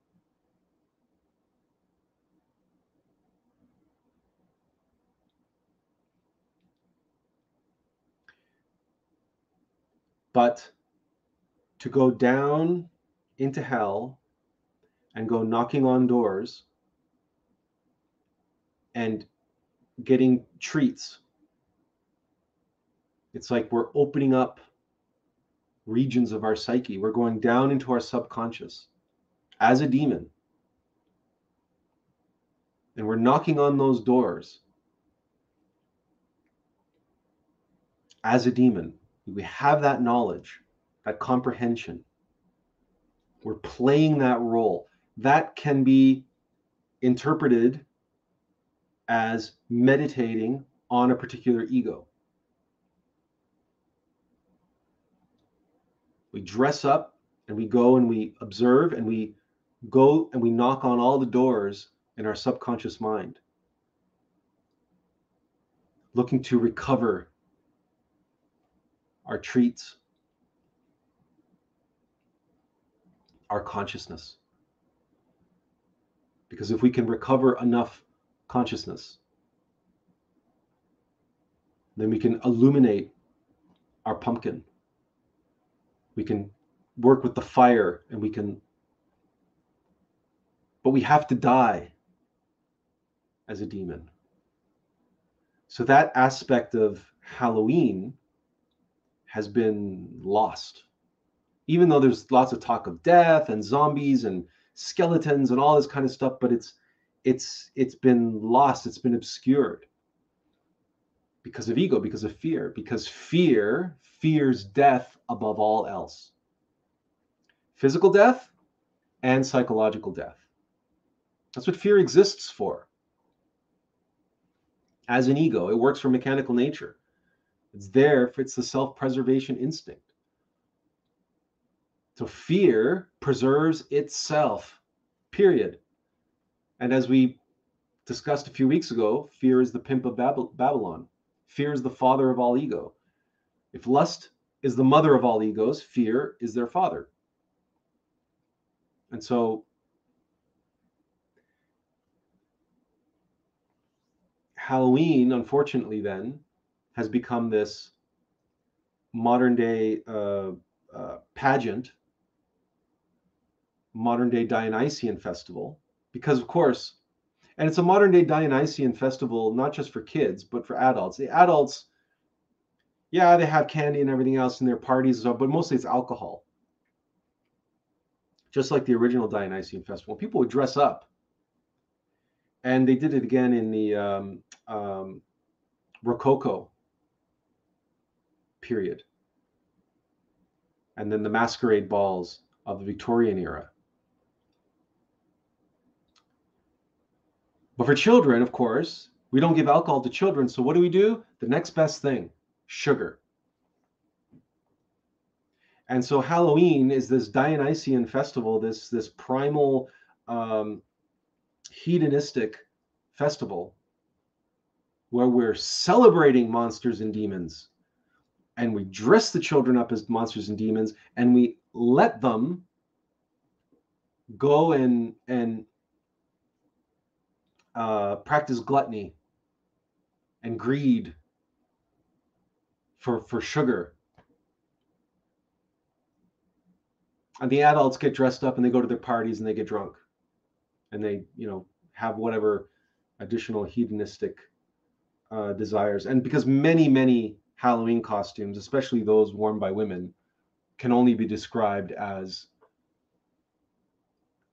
But to go down into hell and go knocking on doors and getting treats it's like we're opening up regions of our psyche. We're going down into our subconscious as a demon. And we're knocking on those doors as a demon. We have that knowledge, that comprehension. We're playing that role. That can be interpreted as meditating on a particular ego. We dress up and we go and we observe and we go and we knock on all the doors in our subconscious mind, looking to recover our treats, our consciousness. Because if we can recover enough consciousness, then we can illuminate our pumpkin we can work with the fire and we can but we have to die as a demon. So that aspect of halloween has been lost. Even though there's lots of talk of death and zombies and skeletons and all this kind of stuff but it's it's it's been lost. It's been obscured because of ego, because of fear, because fear fears death above all else. Physical death and psychological death. That's what fear exists for. As an ego, it works for mechanical nature. It's there for it's the self-preservation instinct. So fear preserves itself, period. And as we discussed a few weeks ago, fear is the pimp of Babylon. Fear is the father of all ego. If lust is the mother of all egos, fear is their father. And so Halloween, unfortunately, then has become this modern day uh, uh, pageant, modern day Dionysian festival, because of course, And it's a modern day Dionysian festival, not just for kids, but for adults. The adults, yeah, they have candy and everything else in their parties, but mostly it's alcohol. Just like the original Dionysian festival. People would dress up. And they did it again in the um, um, Rococo period. And then the masquerade balls of the Victorian era. But for children, of course, we don't give alcohol to children. So what do we do? The next best thing sugar. And so Halloween is this Dionysian festival, this, this primal um, hedonistic festival where we're celebrating monsters and demons and we dress the children up as monsters and demons and we let them go and and uh, practice gluttony and greed for for sugar. And the adults get dressed up and they go to their parties and they get drunk and they you know have whatever additional hedonistic uh, desires. And because many many halloween costumes especially those worn by women can only be described as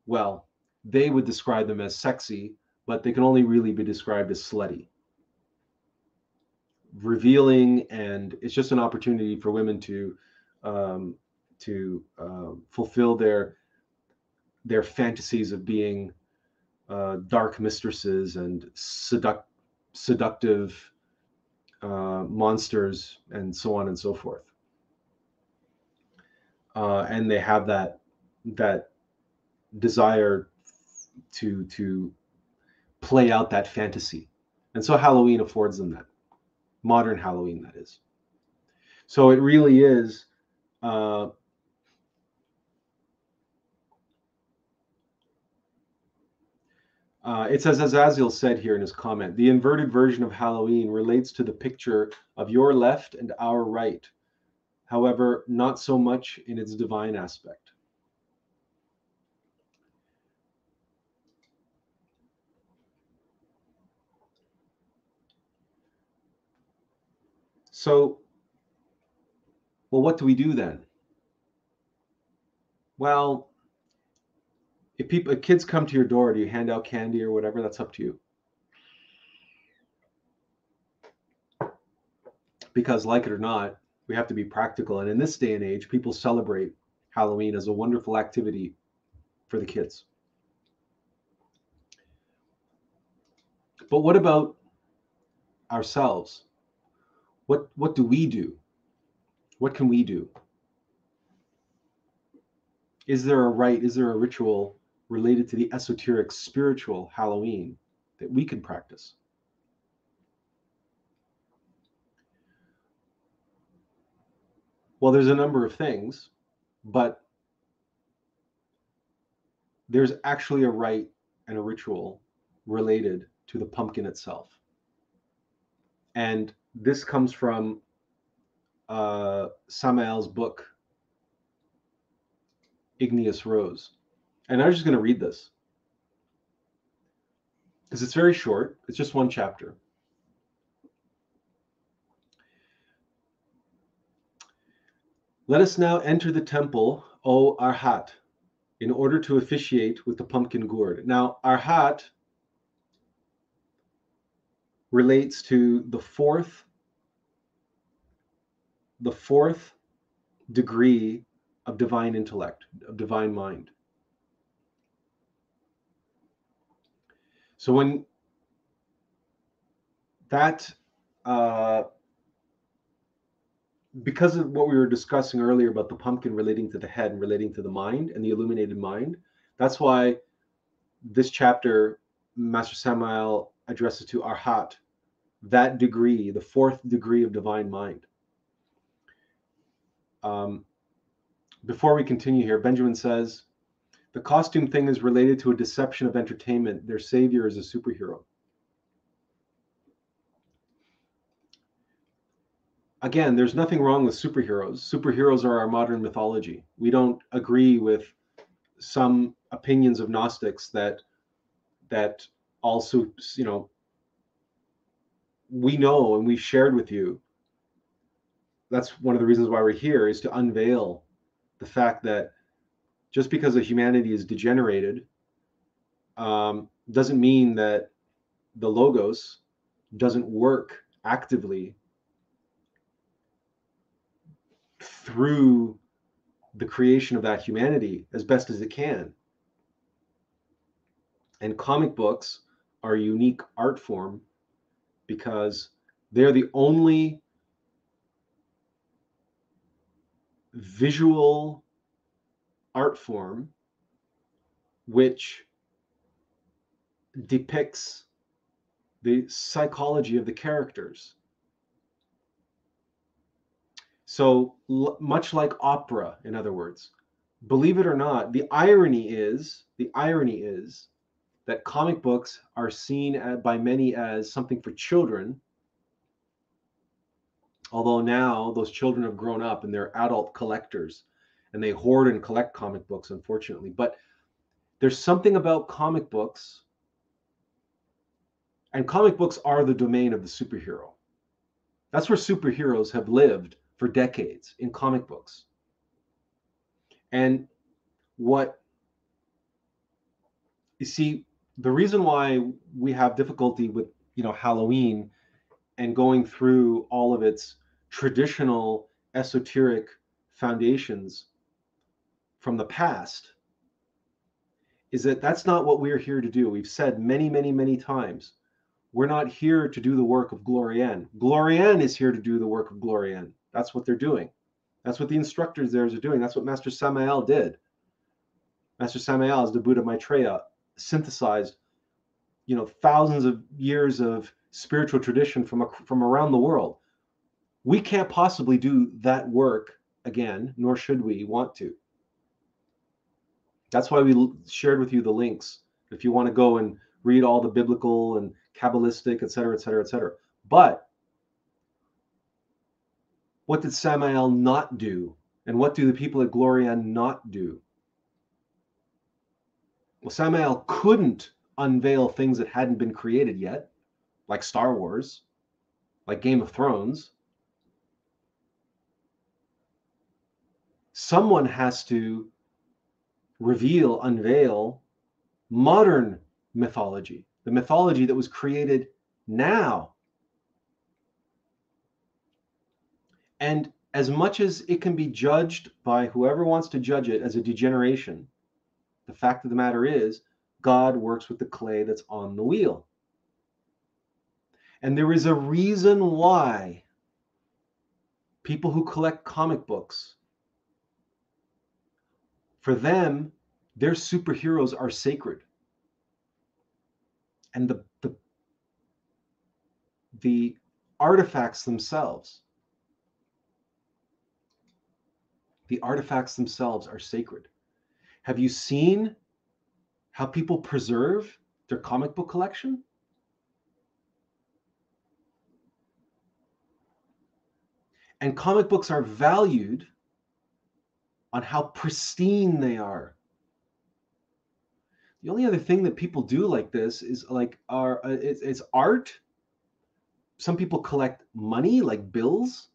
well they would describe them as sexy but they can only really be described as slutty. Revealing and it's just an opportunity for women to um, to uh, fulfill their their fantasies of being uh, dark mistresses and seduct, seductive uh, monsters and so on and so forth. Uh, and they have that that desire to to play out that fantasy and so halloween affords them that modern halloween that is so it really is uh, Uh, it says, as Aziel said here in his comment, the inverted version of Halloween relates to the picture of your left and our right. However, not so much in its divine aspect. So, well, what do we do then? Well, if people if kids come to your door do you hand out candy or whatever? That's up to you. Because like it or not we have to be practical. And in this day and age people celebrate halloween as a wonderful activity for the kids. But what about ourselves what what do we do what can we do is there a rite is there a ritual related to the esoteric spiritual Halloween that we can practice. Well, there's a number of things, but there's actually a rite and a ritual related to the pumpkin itself. And this comes from uh, Samael's book, Igneous Rose. And I'm just going to read this because it's very short. It's just one chapter. Let us now enter the temple, O Arhat, in order to officiate with the pumpkin gourd. Now, Arhat relates to the fourth the fourth degree of divine intellect, of divine mind. So when that, uh, because of what we were discussing earlier about the pumpkin relating to the head and relating to the mind and the illuminated mind, that's why this chapter, Master Samael addresses to Arhat, that degree, the fourth degree of divine mind. Um, before we continue here, Benjamin says, the costume thing is related to a deception of entertainment. Their savior is a superhero. Again, there's nothing wrong with superheroes. Superheroes are our modern mythology. We don't agree with some opinions of Gnostics that that also, you know, we know and we've shared with you. That's one of the reasons why we're here is to unveil the fact that just because a humanity is degenerated um, doesn't mean that the logos doesn't work actively through the creation of that humanity as best as it can. And comic books are a unique art form because they're the only visual art form which depicts the psychology of the characters. So, much like opera, in other words, believe it or not, the irony is the irony is that comic books are seen by many as something for children. Although now those children have grown up and they're adult collectors and they hoard and collect comic books, unfortunately. But there's something about comic books and comic books are the domain of the superhero. That's where superheroes have lived for decades in comic books. And what you see, the reason why we have difficulty with, you know, Halloween and going through all of its traditional esoteric foundations from the past is that that's not what we're here to do. We've said many, many, many times we're not here to do the work of Glorian. Glorian is here to do the work of Glorian. That's what they're doing. That's what the instructors there are doing. That's what Master Samael did. Master Samael, is the Buddha Maitreya, synthesized, you know, thousands of years of spiritual tradition from from around the world. We can't possibly do that work again, nor should we want to. That's why we shared with you the links. If you want to go and read all the biblical and Kabbalistic, et cetera, et cetera, et cetera. But what did Samael not do? And what do the people at Glorian not do? Samael couldn't unveil things that hadn't been created yet, like Star Wars, like Game of Thrones. Someone has to reveal, unveil modern mythology the mythology that was created now. And as much as it can be judged by whoever wants to judge it as a degeneration, the fact of the matter is, God works with the clay that's on the wheel. And there is a reason why people who collect comic books, for them, their superheroes are sacred and the, the the artifacts themselves the artifacts themselves are sacred have you seen how people preserve their comic book collection? And comic books are valued on how pristine they are. The only other thing that people do like this is like are uh, it's, it's art. Some people collect money like bills.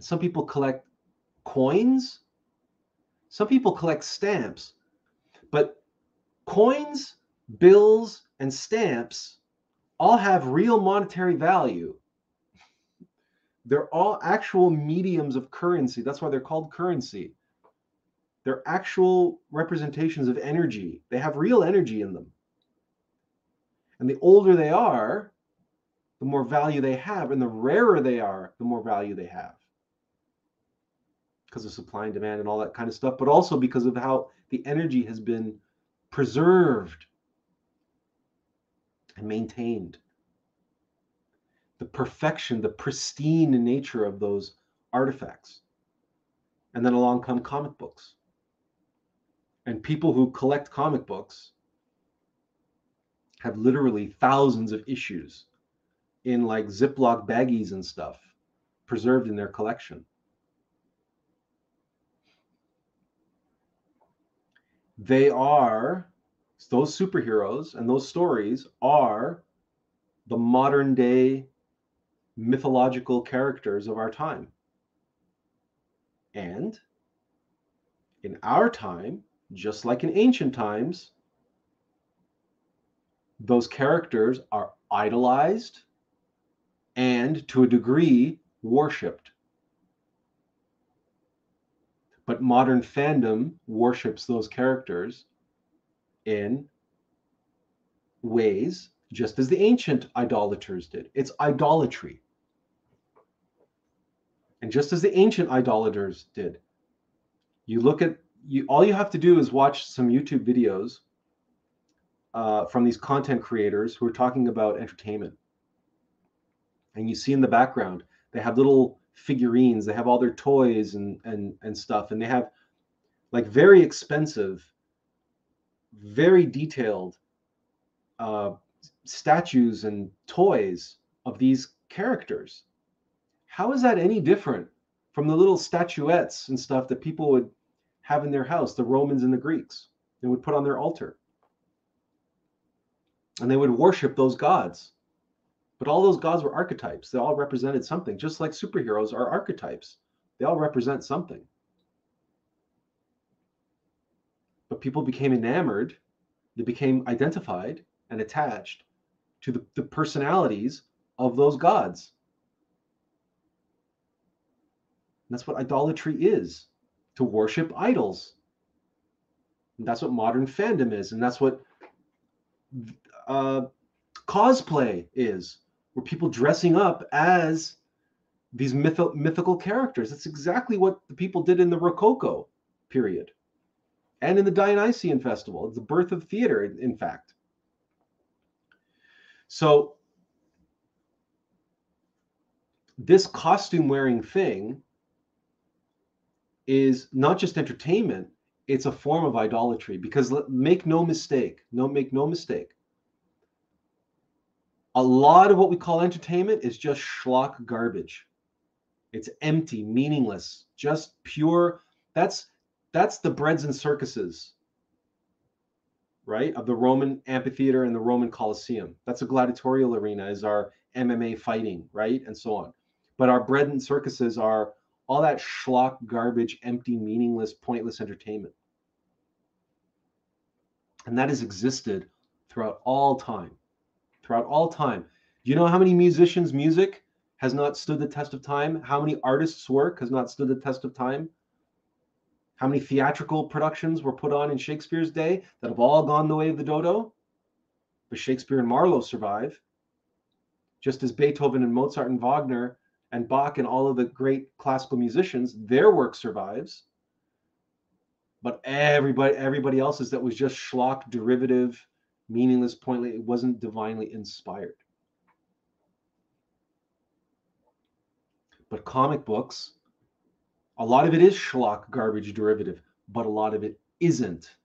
Some people collect coins some people collect stamps but coins bills and stamps all have real monetary value they're all actual mediums of currency that's why they're called currency they're actual representations of energy. They have real energy in them. And the older they are, the more value they have. And the rarer they are, the more value they have. Because of supply and demand and all that kind of stuff, but also because of how the energy has been preserved and maintained. The perfection, the pristine nature of those artifacts. And then along come comic books and people who collect comic books have literally thousands of issues in like Ziploc baggies and stuff preserved in their collection. They are those superheroes and those stories are the modern day mythological characters of our time. And in our time, just like in ancient times, those characters are idolized and to a degree worshipped. But modern fandom worships those characters in ways just as the ancient idolaters did. It's idolatry. And just as the ancient idolaters did, you look at you all you have to do is watch some YouTube videos uh, from these content creators who are talking about entertainment. And you see in the background, they have little figurines, they have all their toys and and and stuff, and they have like very expensive, very detailed uh, statues and toys of these characters. How is that any different from the little statuettes and stuff that people would have in their house, the Romans and the Greeks, they would put on their altar? And they would worship those gods. But all those gods were archetypes. They all represented something, just like superheroes are archetypes. They all represent something. But people became enamored, they became identified and attached to the, the personalities of those gods. And that's what idolatry is to worship idols. And that's what modern fandom is. And that's what uh, cosplay is, where people dressing up as these myth- mythical characters. That's exactly what the people did in the Rococo period and in the Dionysian festival. It's the birth of theater, in fact. So this costume wearing thing is not just entertainment, it's a form of idolatry because make no mistake, no make no mistake. A lot of what we call entertainment is just schlock garbage. It's empty, meaningless, just pure that's that's the breads and circuses right, of the Roman amphitheater and the Roman Colosseum. That's a gladiatorial arena, is our MMA fighting, right, and so on. But our bread and circuses are all that schlock, garbage, empty, meaningless, pointless entertainment. And that has existed throughout all time. Throughout all time. Do you know how many musicians' music has not stood the test of time? How many artists' work has not stood the test of time? How many theatrical productions were put on in Shakespeare's day that have all gone the way of the dodo? But Shakespeare and Marlowe survive, just as Beethoven and Mozart and Wagner and Bach and all of the great classical musicians, their work survives. But everybody, everybody else's that was just schlock, derivative, meaningless, pointless. It wasn't divinely inspired. But comic books a lot of it is schlock garbage derivative, but a lot of it isn't.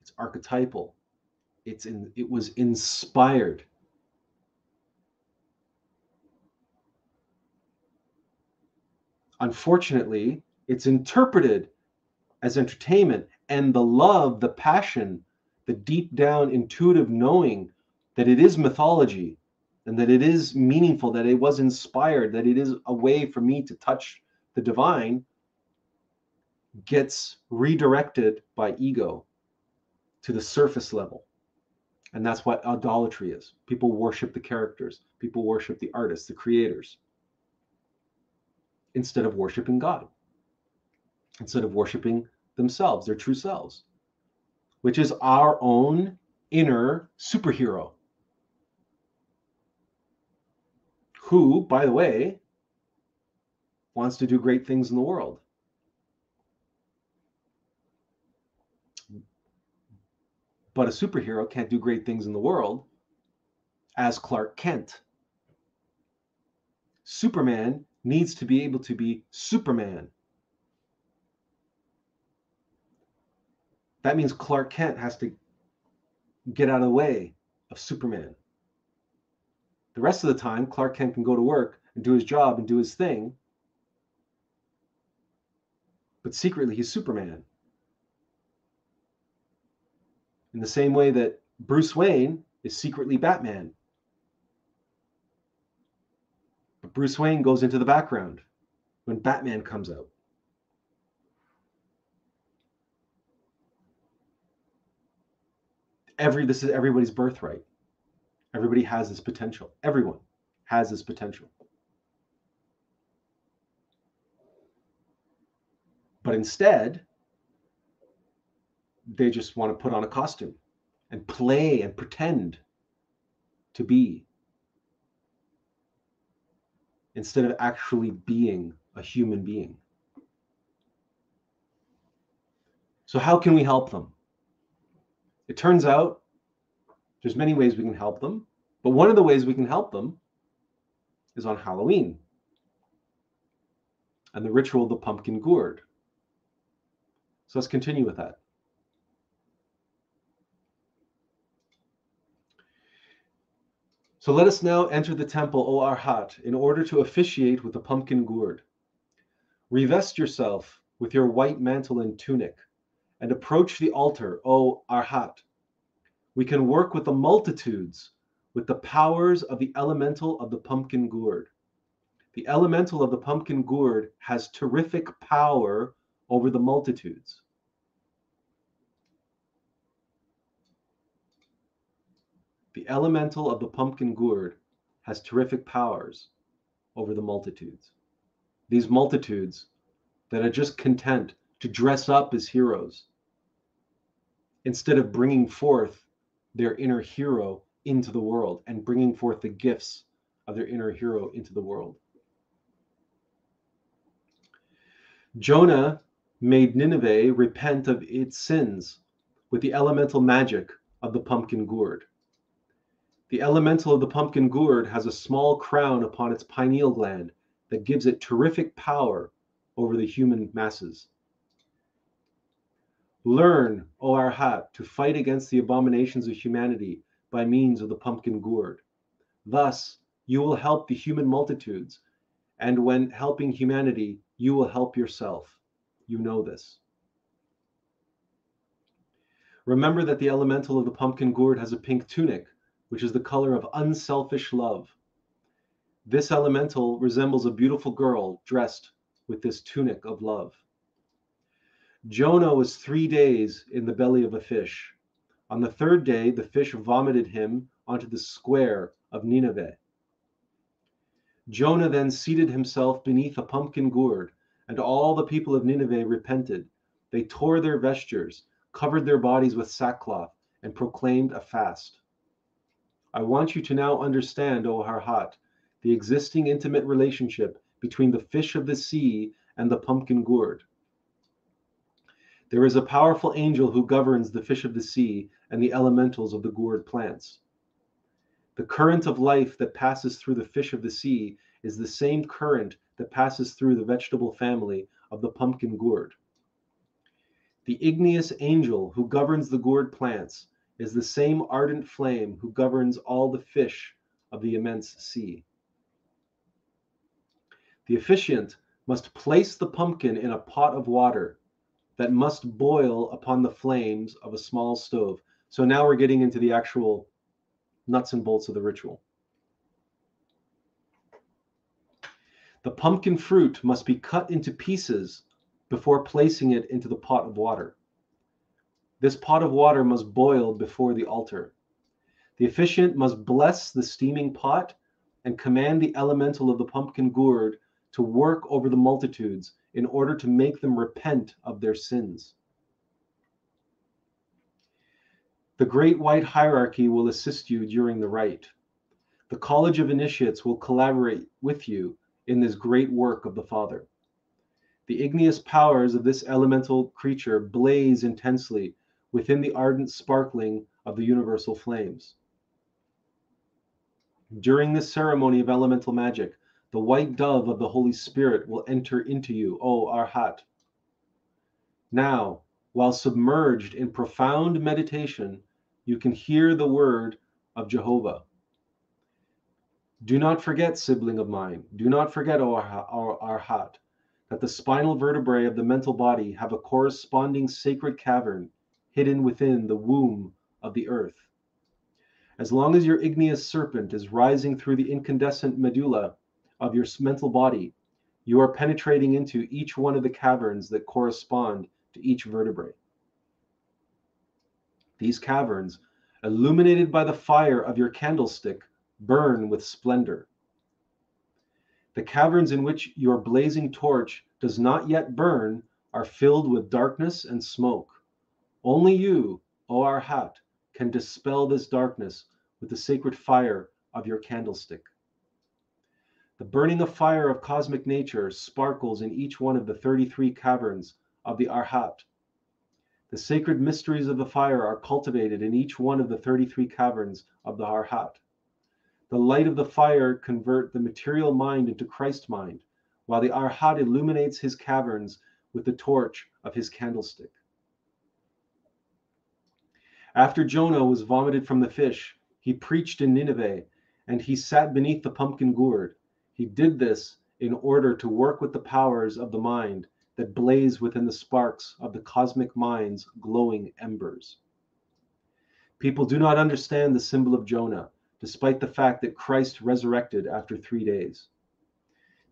It's archetypal. It's in it was inspired. Unfortunately, it's interpreted as entertainment and the love, the passion, the deep down intuitive knowing that it is mythology and that it is meaningful, that it was inspired, that it is a way for me to touch the divine, gets redirected by ego to the surface level. And that's what idolatry is. People worship the characters, people worship the artists, the creators, instead of worshiping God, instead of worshiping themselves, their true selves, which is our own inner superhero who, by the way, wants to do great things in the world. But a superhero can't do great things in the world as Clark Kent. Superman needs to be able to be Superman. That means Clark Kent has to get out of the way of Superman. The rest of the time, Clark Kent can go to work and do his job and do his thing. But secretly, he's Superman. in the same way that Bruce Wayne is secretly Batman. But Bruce Wayne goes into the background when Batman comes out. Every this is everybody's birthright. Everybody has this potential. Everyone has this potential. But instead, they just want to put on a costume and play and pretend to be instead of actually being a human being. So, how can we help them? It turns out there's many ways we can help them, but one of the ways we can help them is on Halloween and the ritual of the pumpkin gourd. So let's continue with that. So let us now enter the temple, O Arhat, in order to officiate with the pumpkin gourd. Revest yourself with your white mantle and tunic, and approach the altar, O Arhat. We can work with the multitudes with the powers of the elemental of the pumpkin gourd. The elemental of the pumpkin gourd has terrific power over the multitudes. The elemental of the pumpkin gourd has terrific powers over the multitudes. These multitudes that are just content to dress up as heroes instead of bringing forth their inner hero into the world and bringing forth the gifts of their inner hero into the world. Jonah made Nineveh repent of its sins with the elemental magic of the pumpkin gourd. The elemental of the pumpkin gourd has a small crown upon its pineal gland that gives it terrific power over the human masses. Learn, O Arhat, to fight against the abominations of humanity by means of the pumpkin gourd. Thus, you will help the human multitudes, and when helping humanity, you will help yourself. You know this. Remember that the elemental of the pumpkin gourd has a pink tunic which is the color of unselfish love. This elemental resembles a beautiful girl dressed with this tunic of love. Jonah was three days in the belly of a fish. On the third day, the fish vomited him onto the square of Nineveh. Jonah then seated himself beneath a pumpkin gourd, and all the people of Nineveh repented. They tore their vestures, covered their bodies with sackcloth, and proclaimed a fast. I want you to now understand, O Arhat, the existing intimate relationship between the fish of the sea and the pumpkin gourd. There is a powerful angel who governs the fish of the sea and the elementals of the gourd plants. The current of life that passes through the fish of the sea is the same current that passes through the vegetable family of the pumpkin gourd. The igneous angel who governs the gourd plants is the same ardent flame who governs all the fish of the immense sea. The officiant must place the pumpkin in a pot of water that must boil upon the flames of a small stove. So now we're getting into the actual nuts and bolts of the ritual. The pumpkin fruit must be cut into pieces before placing it into the pot of water. This pot of water must boil before the altar. The officiant must bless the steaming pot and command the elemental of the pumpkin gourd to work over the multitudes in order to make them repent of their sins. The great white hierarchy will assist you during the rite. The College of Initiates will collaborate with you in this great work of the Father. The igneous powers of this elemental creature blaze intensely within the ardent sparkling of the universal flames. During this ceremony of elemental magic, the white dove of the Holy Spirit will enter into you, O Arhat. Now, while submerged in profound meditation, you can hear the word of Jehovah. Do not forget, sibling of mine, do not forget, O Arhat, that the spinal vertebrae of the mental body have a corresponding sacred cavern hidden within the womb of the earth. As long as your igneous serpent is rising through the incandescent medulla of your mental body, you are penetrating into each one of the caverns that correspond to each vertebrae. These caverns, illuminated by the fire of your candlestick, burn with splendor. The caverns in which your blazing torch does not yet burn are filled with darkness and smoke. Only you, O Arhat, can dispel this darkness with the sacred fire of your candlestick. The burning of fire of cosmic nature sparkles in each one of the 33 caverns of the Arhat. The sacred mysteries of the fire are cultivated in each one of the 33 caverns of the Arhat. The light of the fire convert the material mind into Christ mind, while the Arhat illuminates his caverns with the torch of his candlestick. After Jonah was vomited from the fish, he preached in Nineveh, and he sat beneath the pumpkin gourd. He did this in order to work with the powers of the mind that blaze within the sparks of the cosmic mind's glowing embers. People do not understand the symbol of Jonah, despite the fact that Christ resurrected after three days.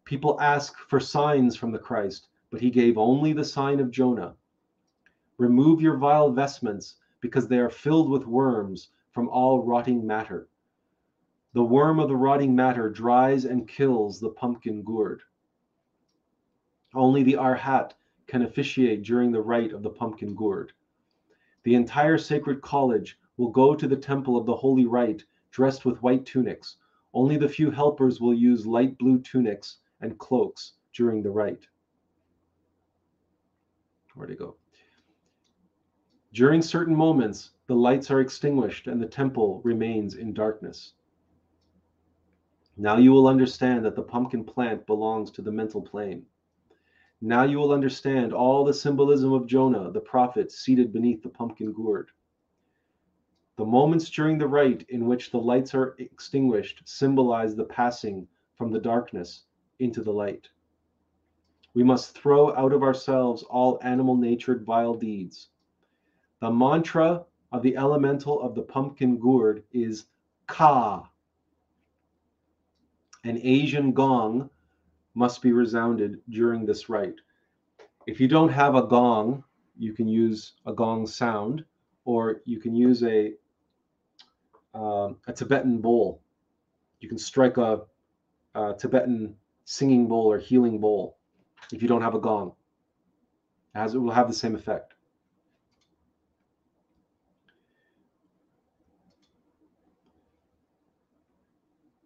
People ask for signs from the Christ, but he gave only the sign of Jonah. Remove your vile vestments, because they are filled with worms from all rotting matter. The worm of the rotting matter dries and kills the pumpkin gourd. Only the Arhat can officiate during the rite of the pumpkin gourd. The entire sacred college will go to the temple of the holy rite dressed with white tunics. Only the few helpers will use light blue tunics and cloaks during the rite. Where'd it go? During certain moments, the lights are extinguished and the temple remains in darkness. Now you will understand that the pumpkin plant belongs to the mental plane. Now you will understand all the symbolism of Jonah, the prophet, seated beneath the pumpkin gourd. The moments during the rite in which the lights are extinguished symbolize the passing from the darkness into the light. We must throw out of ourselves all animal natured vile deeds. The mantra of the elemental of the pumpkin gourd is Ka, an Asian gong must be resounded during this rite. If you don't have a gong, you can use a gong sound, or you can use a uh, a Tibetan bowl. You can strike a, a Tibetan singing bowl or healing bowl if you don't have a gong. As it will have the same effect.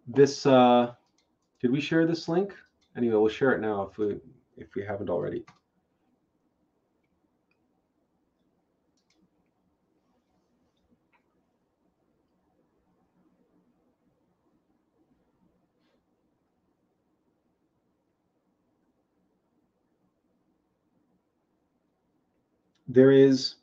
This uh, did we share this link? Anyway, we'll share it now if we if we haven't already. There is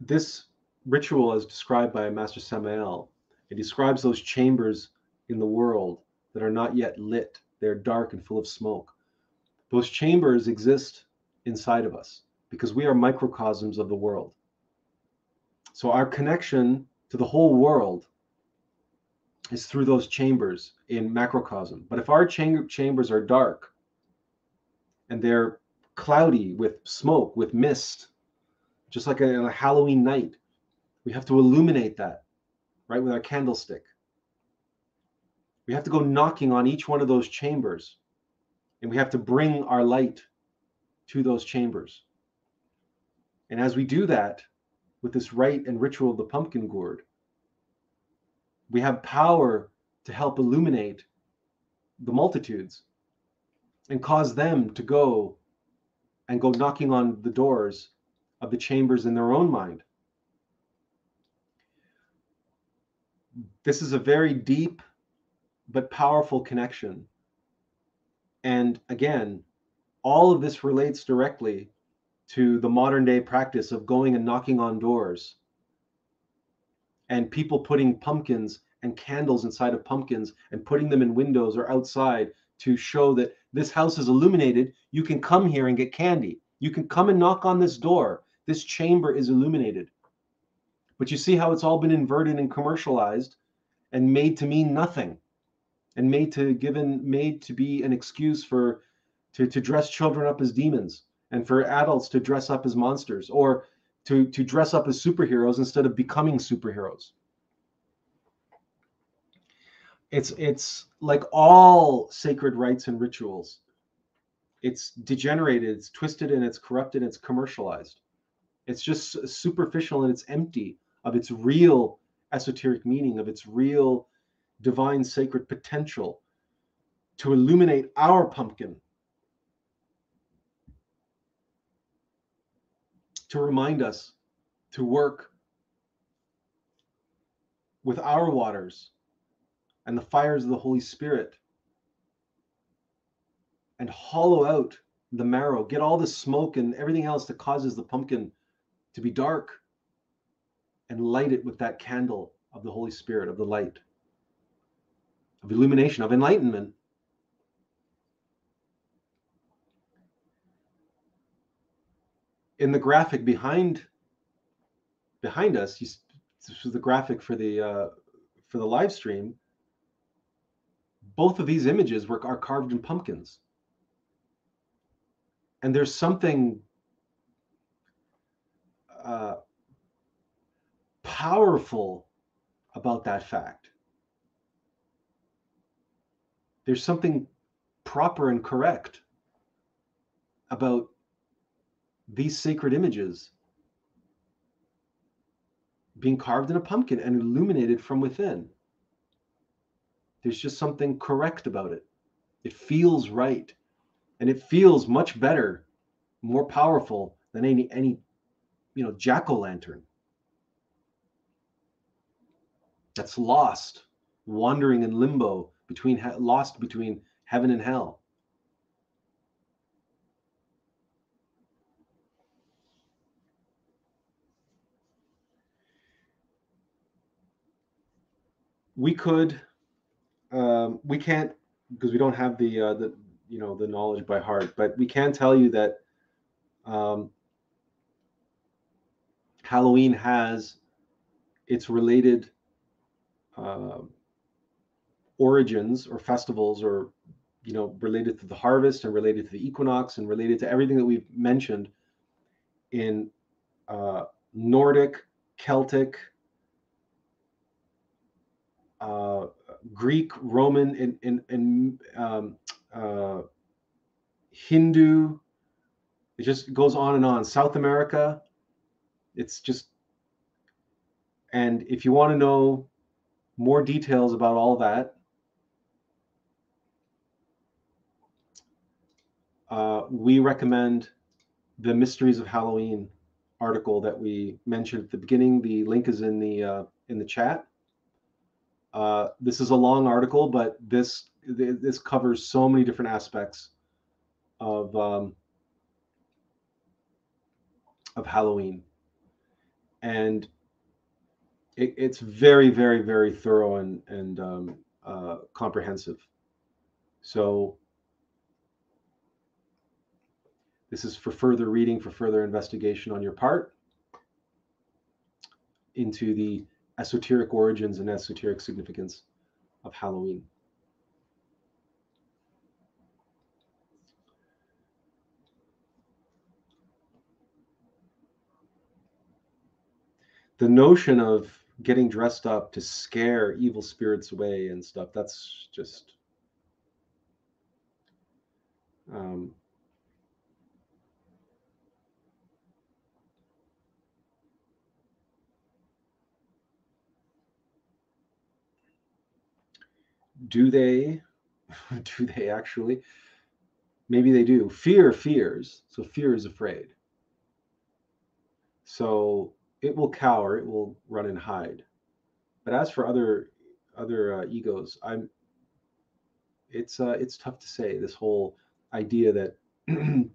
this ritual as described by Master Samael it describes those chambers in the world that are not yet lit. They're dark and full of smoke. Those chambers exist inside of us because we are microcosms of the world. So our connection to the whole world is through those chambers in macrocosm. But if our cham- chambers are dark and they're cloudy with smoke, with mist, just like a, a Halloween night, we have to illuminate that right, with our candlestick. We have to go knocking on each one of those chambers, and we have to bring our light to those chambers. And as we do that with this rite and ritual of the pumpkin gourd, we have power to help illuminate the multitudes and cause them to go and go knocking on the doors of the chambers in their own mind this is a very deep but powerful connection. And again, all of this relates directly to the modern day practice of going and knocking on doors and people putting pumpkins and candles inside of pumpkins and putting them in windows or outside to show that this house is illuminated. You can come here and get candy. You can come and knock on this door. This chamber is illuminated. But you see how it's all been inverted and commercialized and made to mean nothing and made to given made to be an excuse for to, to dress children up as demons and for adults to dress up as monsters or to, to dress up as superheroes instead of becoming superheroes. It's it's like all sacred rites and rituals. It's degenerated, it's twisted, and it's corrupted, and it's commercialized. It's just superficial and it's empty of its real esoteric meaning, of its real divine sacred potential to illuminate our pumpkin, to remind us to work with our waters and the fires of the Holy Spirit and hollow out the marrow, get all the smoke and everything else that causes the pumpkin to be dark, and light it with that candle of the Holy Spirit, of the light, of illumination, of enlightenment. In the graphic behind behind us, you, this was the graphic for the uh, for the live stream both of these images were are carved in pumpkins and there's something uh, powerful about that fact there's something proper and correct about these sacred images being carved in a pumpkin and illuminated from within there's just something correct about it. It feels right. And it feels much better, more powerful than any any you know jack-o'-lantern. That's lost, wandering in limbo between lost between heaven and hell. We could um, we can't because we don't have the uh, the you know the knowledge by heart, but we can tell you that um, Halloween has its related uh, origins or festivals or you know related to the harvest and related to the equinox and related to everything that we've mentioned in uh, Nordic, Celtic, uh, Greek, Roman, and, and, and um, uh, Hindu. It just goes on and on. South America, it's just. And if you want to know more details about all that, uh, we recommend the Mysteries of Halloween article that we mentioned at the beginning. The link is in the uh, in the chat. Uh, this is a long article, but this this covers so many different aspects of um, of Halloween, and it, it's very, very, very thorough and and um, uh, comprehensive. So this is for further reading, for further investigation on your part into the esoteric origins and esoteric significance of Halloween. The notion of getting dressed up to scare evil spirits away and stuff, that's just um, do they do they actually? Maybe they do. Fear fears. So fear is afraid. So it will cower it will run and hide. But as for other other uh, egos i'm it's uh it's tough to say. This whole idea that you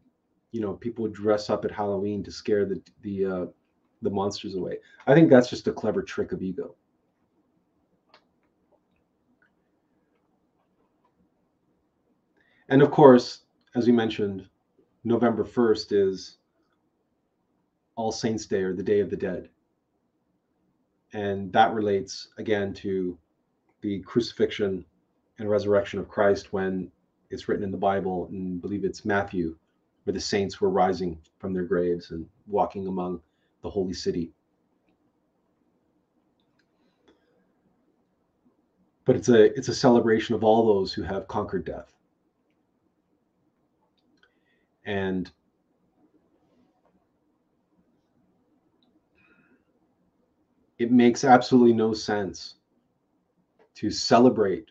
know people dress up at halloween to scare the the uh the monsters away. I think that's just a clever trick of ego. And of course, as we mentioned, November 1st is All Saints Day or the Day of the Dead. And that relates again to the crucifixion and resurrection of Christ when it's written in the Bible, and I believe it's Matthew, where the saints were rising from their graves and walking among the holy city. But it's a it's a celebration of all those who have conquered death. And it makes absolutely no sense to celebrate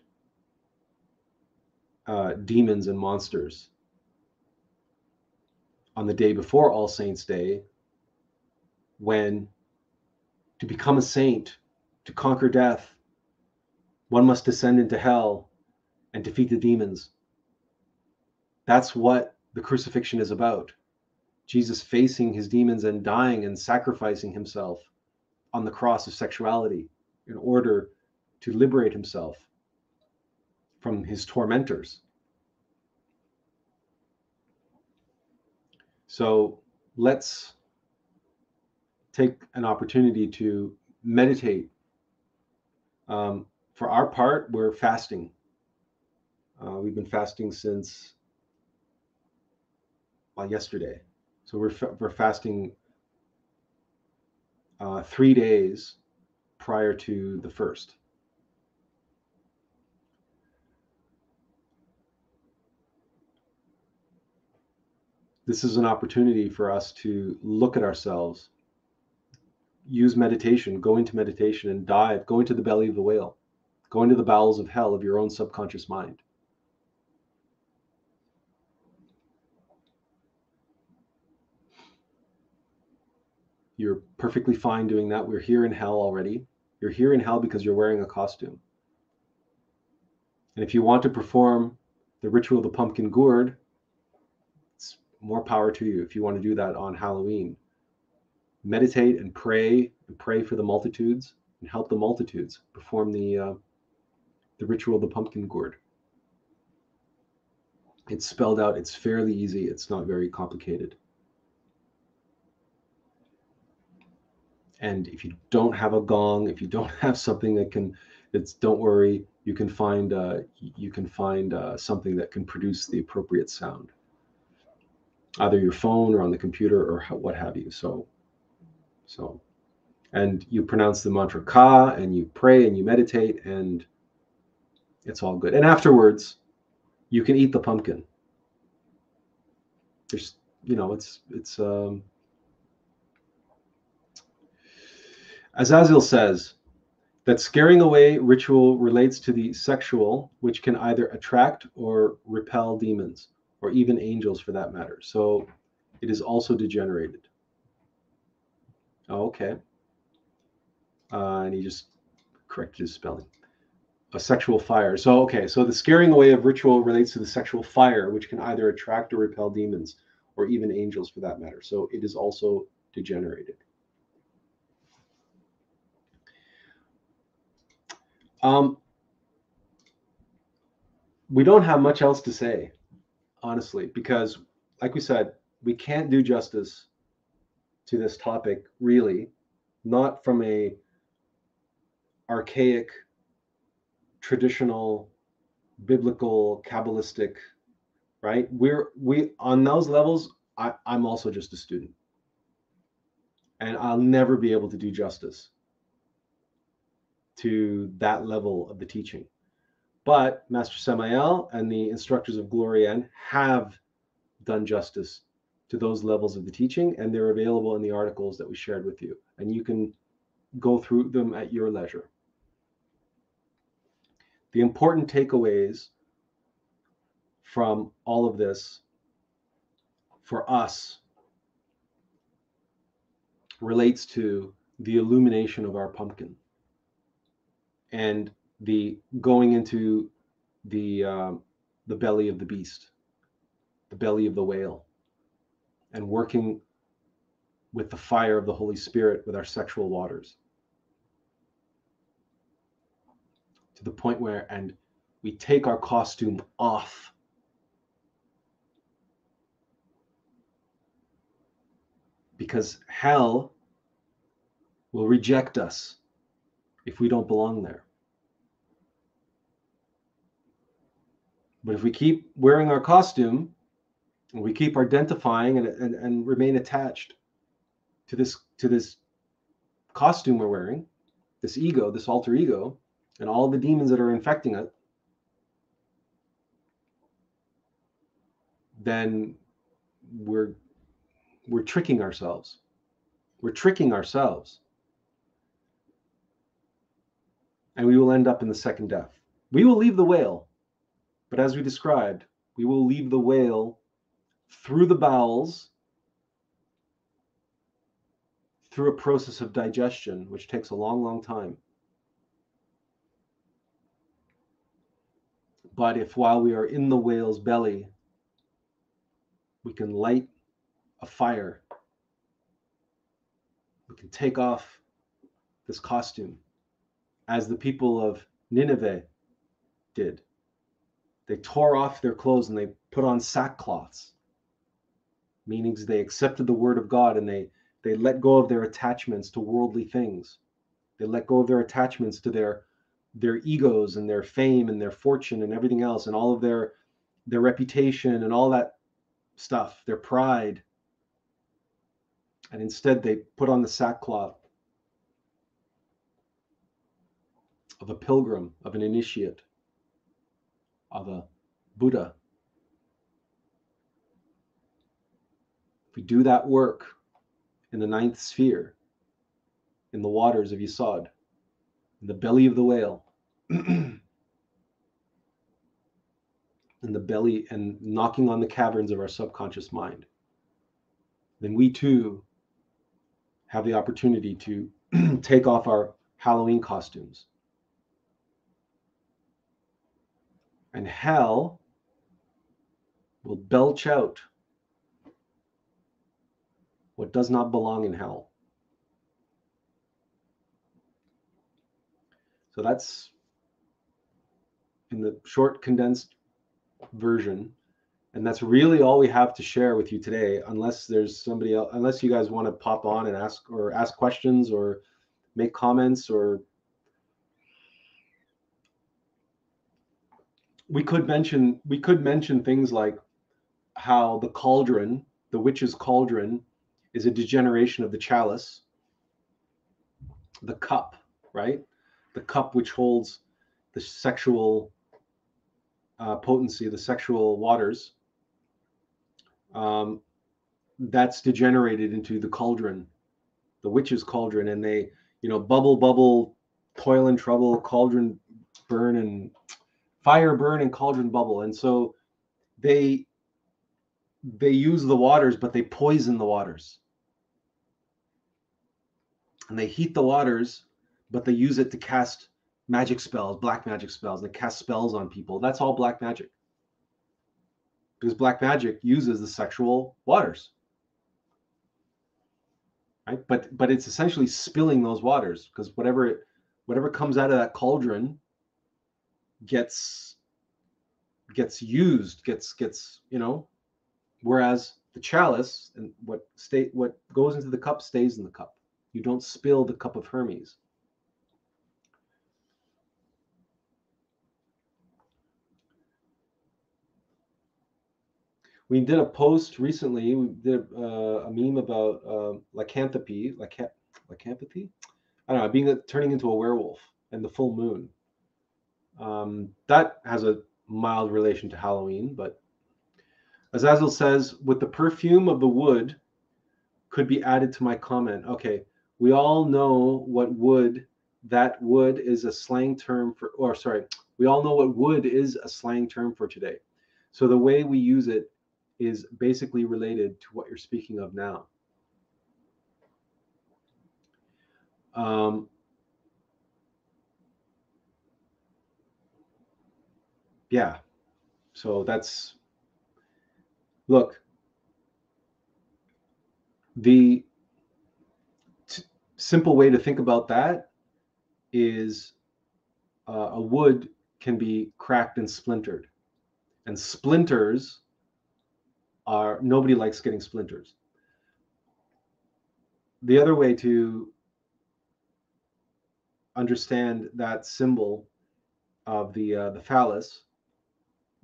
uh, demons and monsters on the day before All Saints' Day, when to become a saint, to conquer death, one must descend into hell and defeat the demons. That's what the crucifixion is about. Jesus facing his demons and dying and sacrificing himself on the cross of sexuality in order to liberate himself from his tormentors. So let's take an opportunity to meditate. Um, for our part, we're fasting. Uh, we've been fasting since well, yesterday. So we're, we're fasting uh, three days prior to the first. This is an opportunity for us to look at ourselves, use meditation, go into meditation and dive, go into the belly of the whale, go into the bowels of hell of your own subconscious mind. You're perfectly fine doing that. We're here in hell already. You're here in hell because you're wearing a costume. And if you want to perform the ritual of the pumpkin gourd, it's more power to you if you want to do that on Halloween. Meditate and pray and pray for the multitudes and help the multitudes perform the uh, the ritual of the pumpkin gourd. It's spelled out. It's fairly easy. It's not very complicated. And if you don't have a gong if you don't have something that can it's don't worry you can find uh, you can find uh, something that can produce the appropriate sound. Either your phone or on the computer or what have you so so. And you pronounce the mantra ka and you pray and you meditate and it's all good. And afterwards you can eat the pumpkin. There's you know it's it's um Azazel says that scaring away ritual relates to the sexual, which can either attract or repel demons, or even angels for that matter. So it is also degenerated. Okay. Uh, and he just corrected his spelling. A sexual fire. So, okay, so the scaring away of ritual relates to the sexual fire, which can either attract or repel demons, or even angels for that matter. So it is also degenerated. Um, we don't have much else to say, honestly, because, like we said, we can't do justice to this topic, really, not from a archaic, traditional, biblical, kabbalistic, right? We're we on those levels. I, I'm also just a student, and I'll never be able to do justice to that level of the teaching. But Master Samael and the instructors of Glorian have done justice to those levels of the teaching, and they're available in the articles that we shared with you. And you can go through them at your leisure. The important takeaways from all of this for us relates to the illumination of our pumpkin and the going into the uh, the belly of the beast, the belly of the whale, and working with the fire of the Holy Spirit with our sexual waters. To the point where and we take our costume off. Because hell will reject us if we don't belong there. But if we keep wearing our costume and we keep identifying and, and, and remain attached to this to this costume we're wearing, this ego, this alter ego, and all the demons that are infecting it, then we're we're tricking ourselves. We're tricking ourselves. And we will end up in the second death. We will leave the whale, but as we described, we will leave the whale through the bowels through a process of digestion, which takes a long, long time. But if while we are in the whale's belly, we can light a fire, we can take off this costume, as the people of Nineveh did. They tore off their clothes and they put on sackcloths, meaning they accepted the word of God and they they let go of their attachments to worldly things. They let go of their attachments to their their egos and their fame and their fortune and everything else and all of their their reputation and all that stuff, their pride. And instead, they put on the sackcloth of a pilgrim, of an initiate, of a Buddha. If we do that work in the ninth sphere, in the waters of Yesod, in the belly of the whale, in the belly and knocking on the caverns of our subconscious mind, then we too have the opportunity to take off our Halloween costumes. And hell will belch out what does not belong in hell. So that's in the short condensed version and that's really all we have to share with you today unless there's somebody else unless you guys want to pop on and ask or ask questions or make comments or we could mention we could mention things like how the cauldron the witch's cauldron is a degeneration of the chalice the cup right? The cup which holds the sexual uh, potency, the sexual waters, um, that's degenerated into the cauldron, the witch's cauldron, and they, you know, bubble, bubble, toil and trouble, cauldron burn, and fire burn, and cauldron bubble, and so they they use the waters, but they poison the waters, and they heat the waters, but they use it to cast magic spells, black magic spells, they cast spells on people. That's all black magic. Because black magic uses the sexual waters. Right? But but it's essentially spilling those waters because whatever it whatever comes out of that cauldron gets gets used, gets gets, you know, whereas the chalice and what state what goes into the cup stays in the cup. You don't spill the cup of Hermes. we did a post recently. We did uh, a meme about uh, lycanthropy, lyca- lycanthropy. I don't know, being turning into a werewolf and the full moon. Um, that has a mild relation to Halloween, but Azazel says, with the perfume of the wood, could be added to my comment. Okay, we all know what wood. That wood is a slang term for, or sorry, we all know what wood is a slang term for today. So the way we use it is basically related to what you're speaking of now. Um, yeah, so that's look. The t- simple way to think about that is uh, a wood can be cracked and splintered, and splinters are nobody likes getting splinters. the other way to understand that symbol of the uh, the phallus,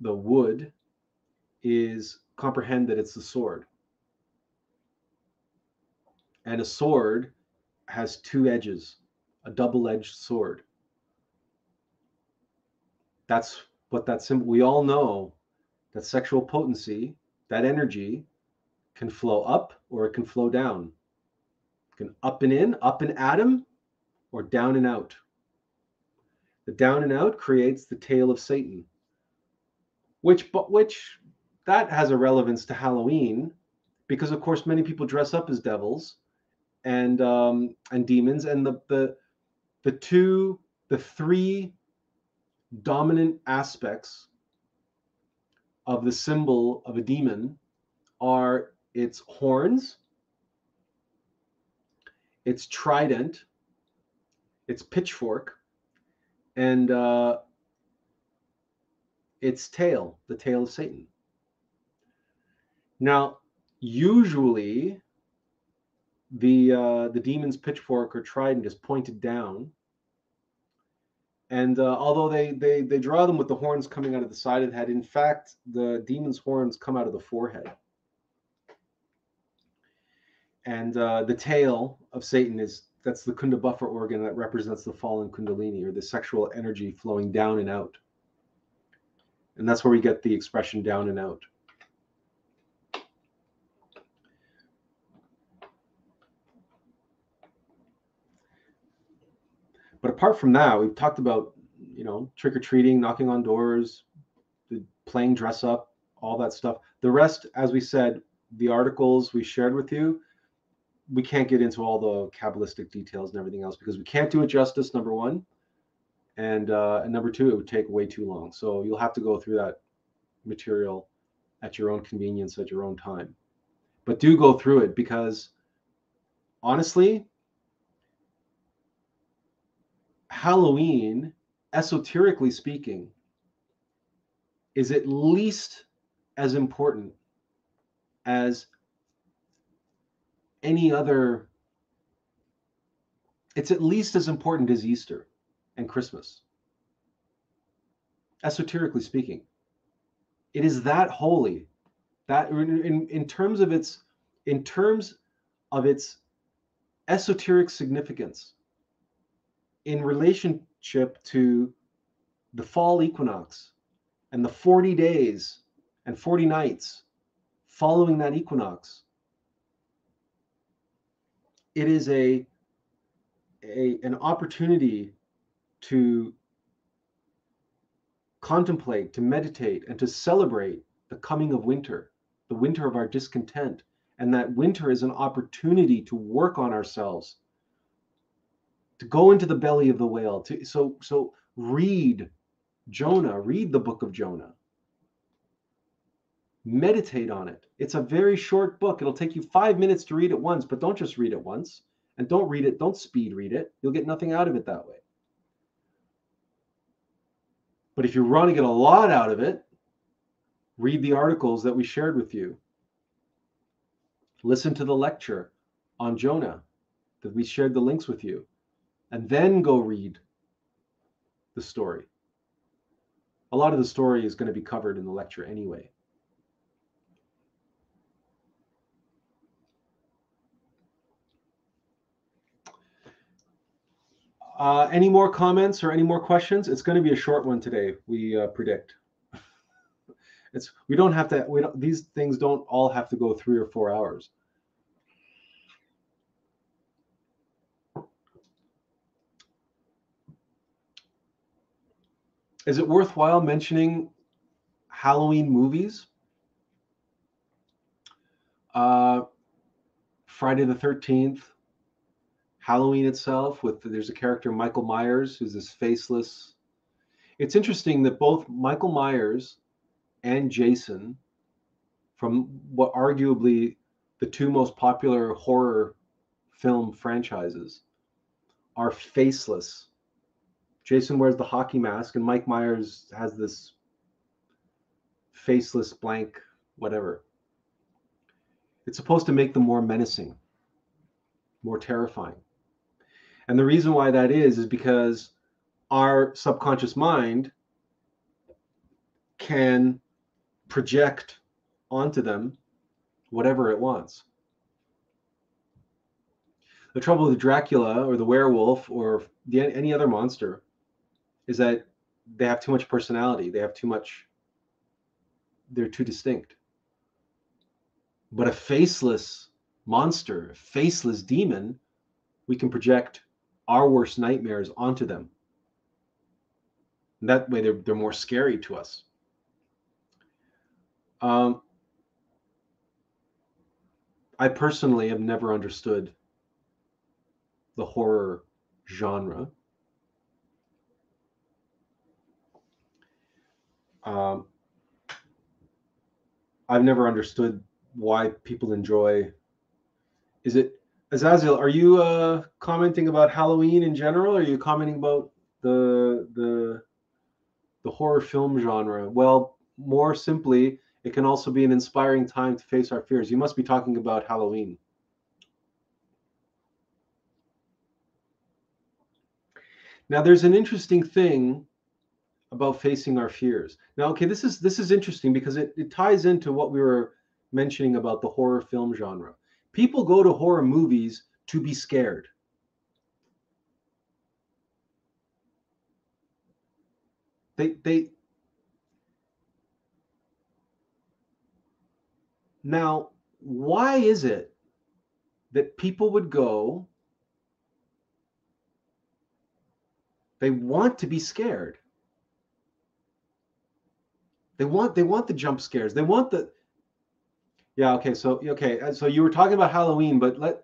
the wood, is comprehend that it's the sword. And a sword has two edges, a double-edged sword. That's what that symbol. We all know that sexual potency, that energy, can flow up or it can flow down. It can up and in, up and atom, or down and out. The down and out creates the tail of Satan, which but which that has a relevance to Halloween, because of course many people dress up as devils and um, and demons, and the the the two the three dominant aspects of the symbol of a demon are its horns, its trident, its pitchfork, and uh, its tail, the tail of Satan. Now, usually, the uh, the demon's pitchfork or trident is pointed down, and uh, although they they they draw them with the horns coming out of the side of the head, in fact, the demon's horns come out of the forehead. And uh, the tail of Satan is that's the Kundabuffer organ that represents the fallen Kundalini or the sexual energy flowing down and out. And that's where we get the expression down and out. But apart from that, we've talked about, you know, trick or treating, knocking on doors, playing dress up, all that stuff. The rest, as we said, the articles we shared with you, we can't get into all the kabbalistic details and everything else because we can't do it justice number one and uh, and number two it would take way too long. So you'll have to go through that material at your own convenience at your own time. But do go through it because honestly halloween esoterically speaking is at least as important as any other it's at least as important as Easter and Christmas. Esoterically speaking, it is that holy that in, in terms of its in terms of its esoteric significance in relationship to the fall equinox and the 40 days and 40 nights following that equinox it is a, a an opportunity to contemplate, to meditate, and to celebrate the coming of winter, the winter of our discontent. And that winter is an opportunity to work on ourselves, to go into the belly of the whale. To so so read Jonah, read the book of Jonah meditate on it. It's a very short book. It'll take you five minutes to read it once, but don't just read it once. And don't read it, don't speed read it. You'll get nothing out of it that way. But if you want to get a lot out of it, read the articles that we shared with you. Listen to the lecture on Jonah that we shared the links with you. And then go read the story. A lot of the story is going to be covered in the lecture anyway. Uh, any more comments or any more questions? It's going to be a short one today. We uh, predict. it's we don't have to. We don't. These things don't all have to go three or four hours. Is it worthwhile mentioning Halloween movies? Uh, Friday the Thirteenth, Halloween itself with there's a character Michael Myers who's this faceless. It's interesting that both Michael Myers and Jason from what arguably the two most popular horror film franchises are faceless. Jason wears the hockey mask and Mike Myers has this faceless blank whatever. It's supposed to make them more menacing more terrifying. And the reason why that is, is because our subconscious mind can project onto them whatever it wants. The trouble with Dracula or the werewolf or the, any other monster is that they have too much personality. They have too much, they're too distinct. But a faceless monster, a faceless demon, we can project our worst nightmares onto them. And that way they're, they're more scary to us. Um, I personally have never understood the horror genre. Um, I've never understood why people enjoy. Is it Azazel? Are you uh, commenting about Halloween in general? Or are you commenting about the the the horror film genre? Well, more simply, it can also be an inspiring time to face our fears. You must be talking about Halloween. Now, there's an interesting thing about facing our fears. Now, okay, this is this is interesting because it, it ties into what we were mentioning about the horror film genre. People go to horror movies to be scared. They they Now, why is it that people would go they want to be scared they want they want the jump scares they want the yeah okay so okay uh, so you were talking about halloween but let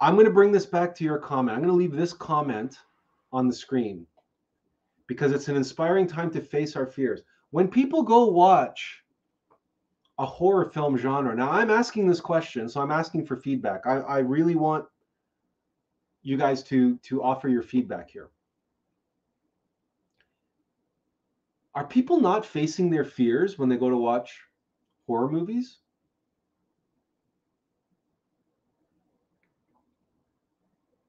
i'm going to bring this back to your comment i'm going to leave this comment on the screen because it's an inspiring time to face our fears when people go watch a horror film genre. Now, I'm asking this question, so I'm asking for feedback. I, I really want you guys to to offer your feedback here. Are people not facing their fears when they go to watch horror movies?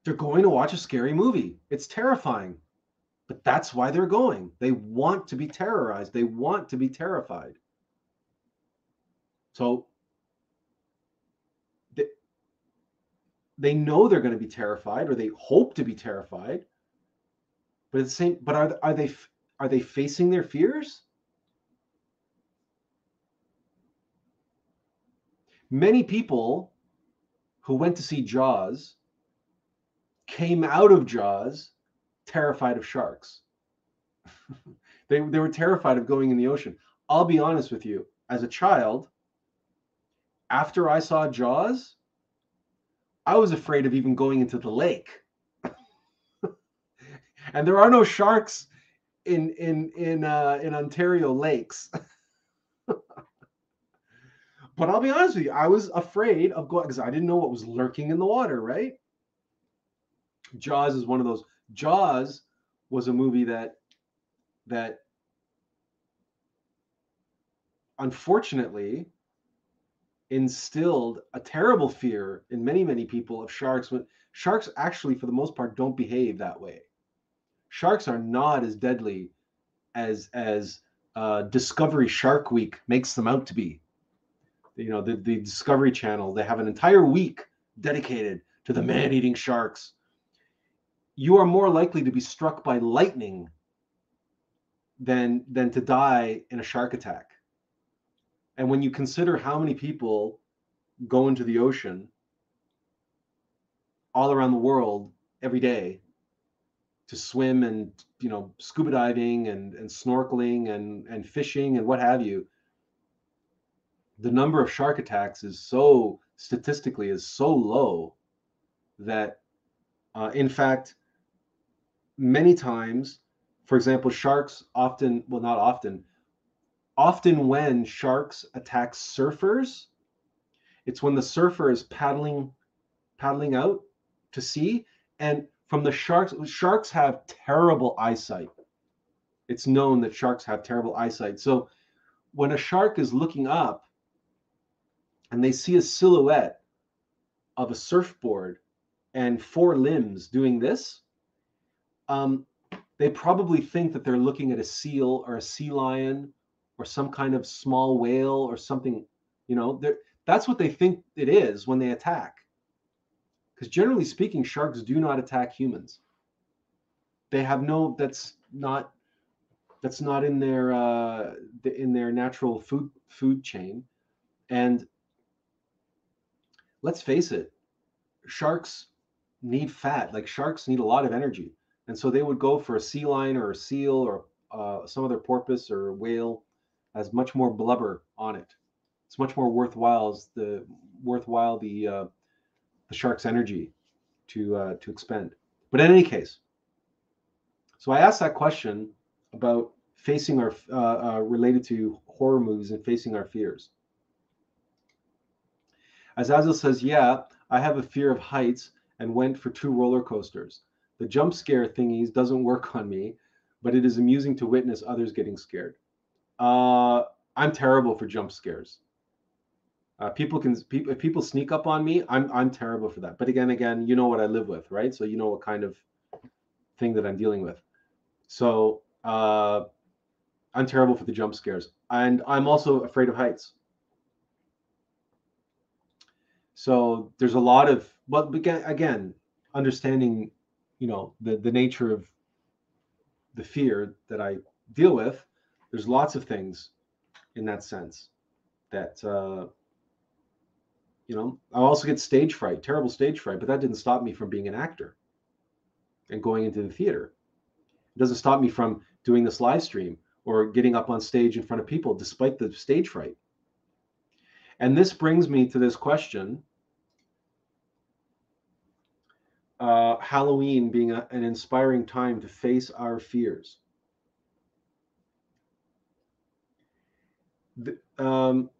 They're going to watch a scary movie. It's terrifying. But that's why they're going. They want to be terrorized. They want to be terrified. So they, they know they're going to be terrified or they hope to be terrified. But at the same but are are they are they facing their fears? Many people who went to see Jaws came out of Jaws terrified of sharks. they, they were terrified of going in the ocean. I'll be honest with you, as a child, after I saw Jaws, I was afraid of even going into the lake. and there are no sharks in in in uh, in Ontario lakes. but I'll be honest with you, I was afraid of going because I didn't know what was lurking in the water, right? Jaws is one of those. Jaws was a movie that that unfortunately instilled a terrible fear in many many people of sharks when sharks actually for the most part don't behave that way sharks are not as deadly as as uh, discovery shark week makes them out to be you know the, the discovery channel they have an entire week dedicated to the mm-hmm. man-eating sharks. You are more likely to be struck by lightning than than to die in a shark attack. And when you consider how many people go into the ocean all around the world every day to swim and you know scuba diving and, and snorkeling and, and fishing and what have you the number of shark attacks is so statistically is so low that uh, in fact many times for example sharks often well not often often when sharks attack surfers, it's when the surfer is paddling paddling out to sea and from the sharks sharks have terrible eyesight. It's known that sharks have terrible eyesight. So when a shark is looking up and they see a silhouette of a surfboard and four limbs doing this, um, they probably think that they're looking at a seal or a sea lion or some kind of small whale or something. You know, that's what they think it is when they attack. Because generally speaking, sharks do not attack humans. They have no. That's not. That's not in their uh, in their natural food food chain, and let's face it, sharks need fat. Like sharks need a lot of energy, and so they would go for a sea lion or a seal or uh, some other porpoise or whale has much more blubber on it. It's much more worthwhile as the worthwhile the uh, the shark's energy to uh, to expend. But in any case, so I asked that question about facing our uh, uh, related to horror movies and facing our fears. Azazel says, "Yeah, I have a fear of heights and went for two roller coasters. The jump scare thingies doesn't work on me, but it is amusing to witness others getting scared. Uh, I'm terrible for jump scares. Uh, people can people if people sneak up on me, I'm I'm terrible for that. But again, again, you know what I live with, right? So you know what kind of thing that I'm dealing with. So uh, I'm terrible for the jump scares, and I'm also afraid of heights. So there's a lot of but again, understanding, you know, the the nature of the fear that I deal with. There's lots of things in that sense that uh, you know i also get stage fright terrible stage fright but that didn't stop me from being an actor and going into the theater it doesn't stop me from doing this live stream or getting up on stage in front of people despite the stage fright and this brings me to this question uh, halloween being a, an inspiring time to face our fears the, um,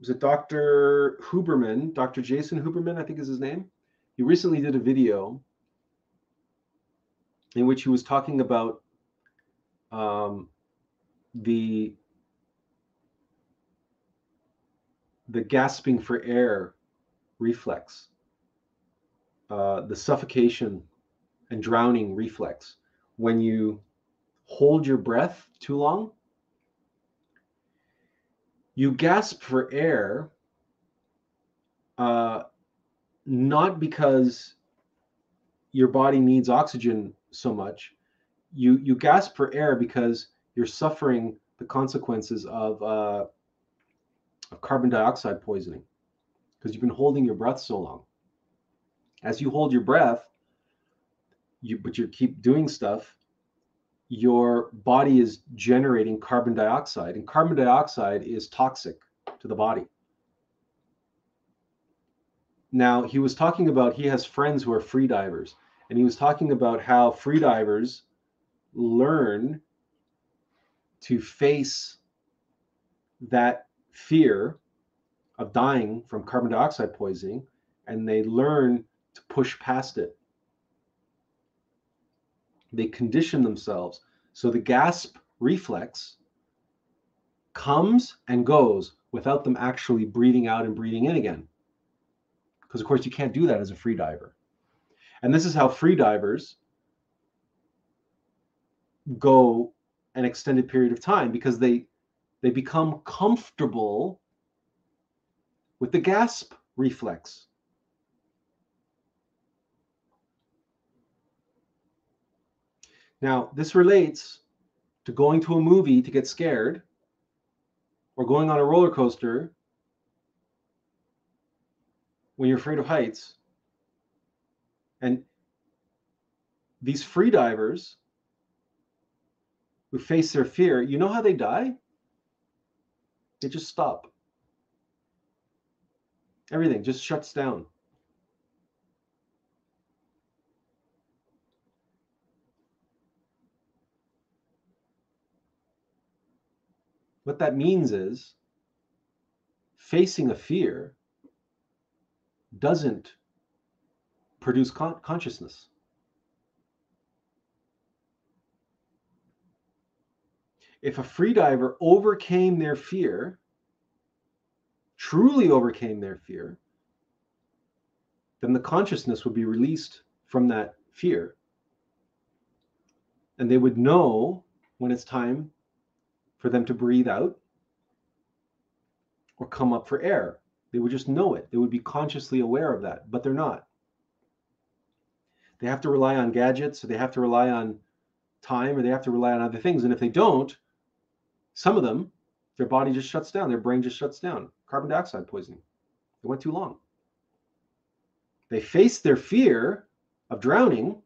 was it Dr. Huberman, Dr. Jason Huberman, I think is his name. He recently did a video in which he was talking about um, the the gasping for air reflex, uh, the suffocation and drowning reflex. When you hold your breath too long, you gasp for air uh, not because your body needs oxygen so much you you gasp for air because you're suffering the consequences of, uh, of carbon dioxide poisoning because you've been holding your breath so long as you hold your breath you but you keep doing stuff your body is generating carbon dioxide, and carbon dioxide is toxic to the body. Now, he was talking about he has friends who are free divers, and he was talking about how free divers learn to face that fear of dying from carbon dioxide poisoning, and they learn to push past it they condition themselves so the gasp reflex comes and goes without them actually breathing out and breathing in again. Because, of course, you can't do that as a free diver. And this is how free divers go an extended period of time because they they become comfortable with the gasp reflex Now, this relates to going to a movie to get scared or going on a roller coaster when you're afraid of heights. And these free divers who face their fear, you know how they die? They just stop. Everything just shuts down. What that means is facing a fear doesn't produce con- consciousness. If a freediver overcame their fear, truly overcame their fear, then the consciousness would be released from that fear. And they would know when it's time for them to breathe out or come up for air. They would just know it. They would be consciously aware of that, but they're not. They have to rely on gadgets, or they have to rely on time, or they have to rely on other things. And if they don't, some of them, their body just shuts down, their brain just shuts down. Carbon dioxide poisoning. It went too long. They faced their fear of drowning.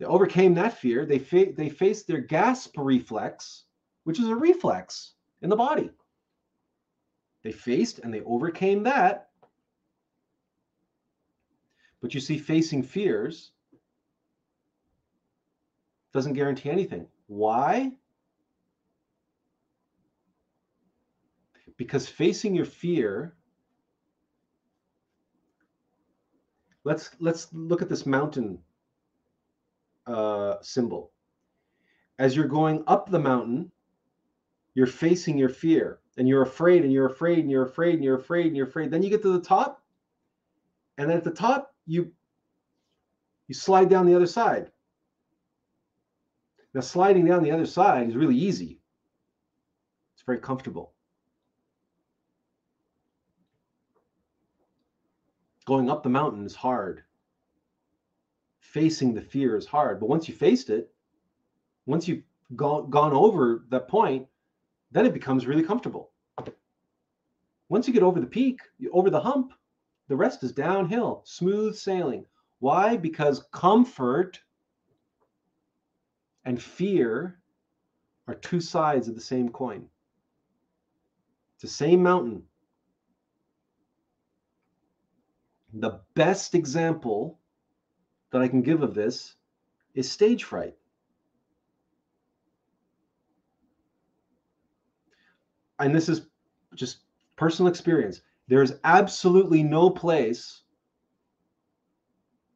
They overcame that fear. They, fa- they faced their gasp reflex, which is a reflex in the body. They faced and they overcame that. But you see, facing fears doesn't guarantee anything. Why? Because facing your fear let's let's look at this mountain uh, symbol. As you're going up the mountain, you're facing your fear and you're afraid and you're afraid and you're afraid and you're afraid and you're afraid. Then you get to the top, and then at the top you you slide down the other side. Now sliding down the other side is really easy. It's very comfortable. Going up the mountain is hard. Facing the fear is hard. But once you faced it, once you've gone, gone over that point, then it becomes really comfortable. Once you get over the peak, over the hump, the rest is downhill, smooth sailing. Why? Because comfort and fear are two sides of the same coin. It's the same mountain. The best example that I can give of this is stage fright. And this is just personal experience. There's absolutely no place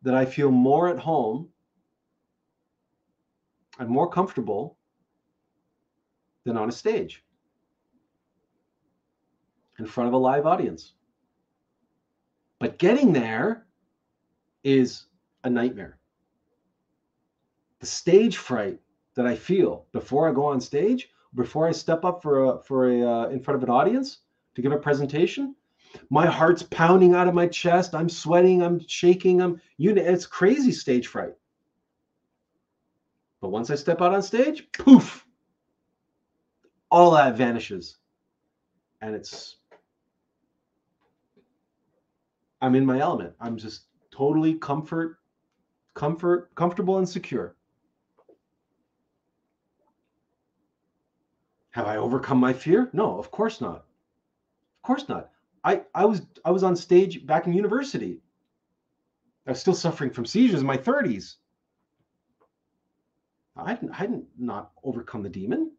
that I feel more at home and more comfortable than on a stage in front of a live audience. But getting there is a nightmare. The stage fright that I feel before I go on stage, before I step up for a for a uh, in front of an audience to give a presentation, my heart's pounding out of my chest. I'm sweating. I'm shaking. I'm you. Know, it's crazy stage fright. But once I step out on stage, poof, all that vanishes, and it's I'm in my element. I'm just totally comfort, comfort, comfortable and secure. Have I overcome my fear? No, of course not. Of course not. I, I was I was on stage back in university. I was still suffering from seizures in my 30s. I hadn't, I hadn't not overcome the demon.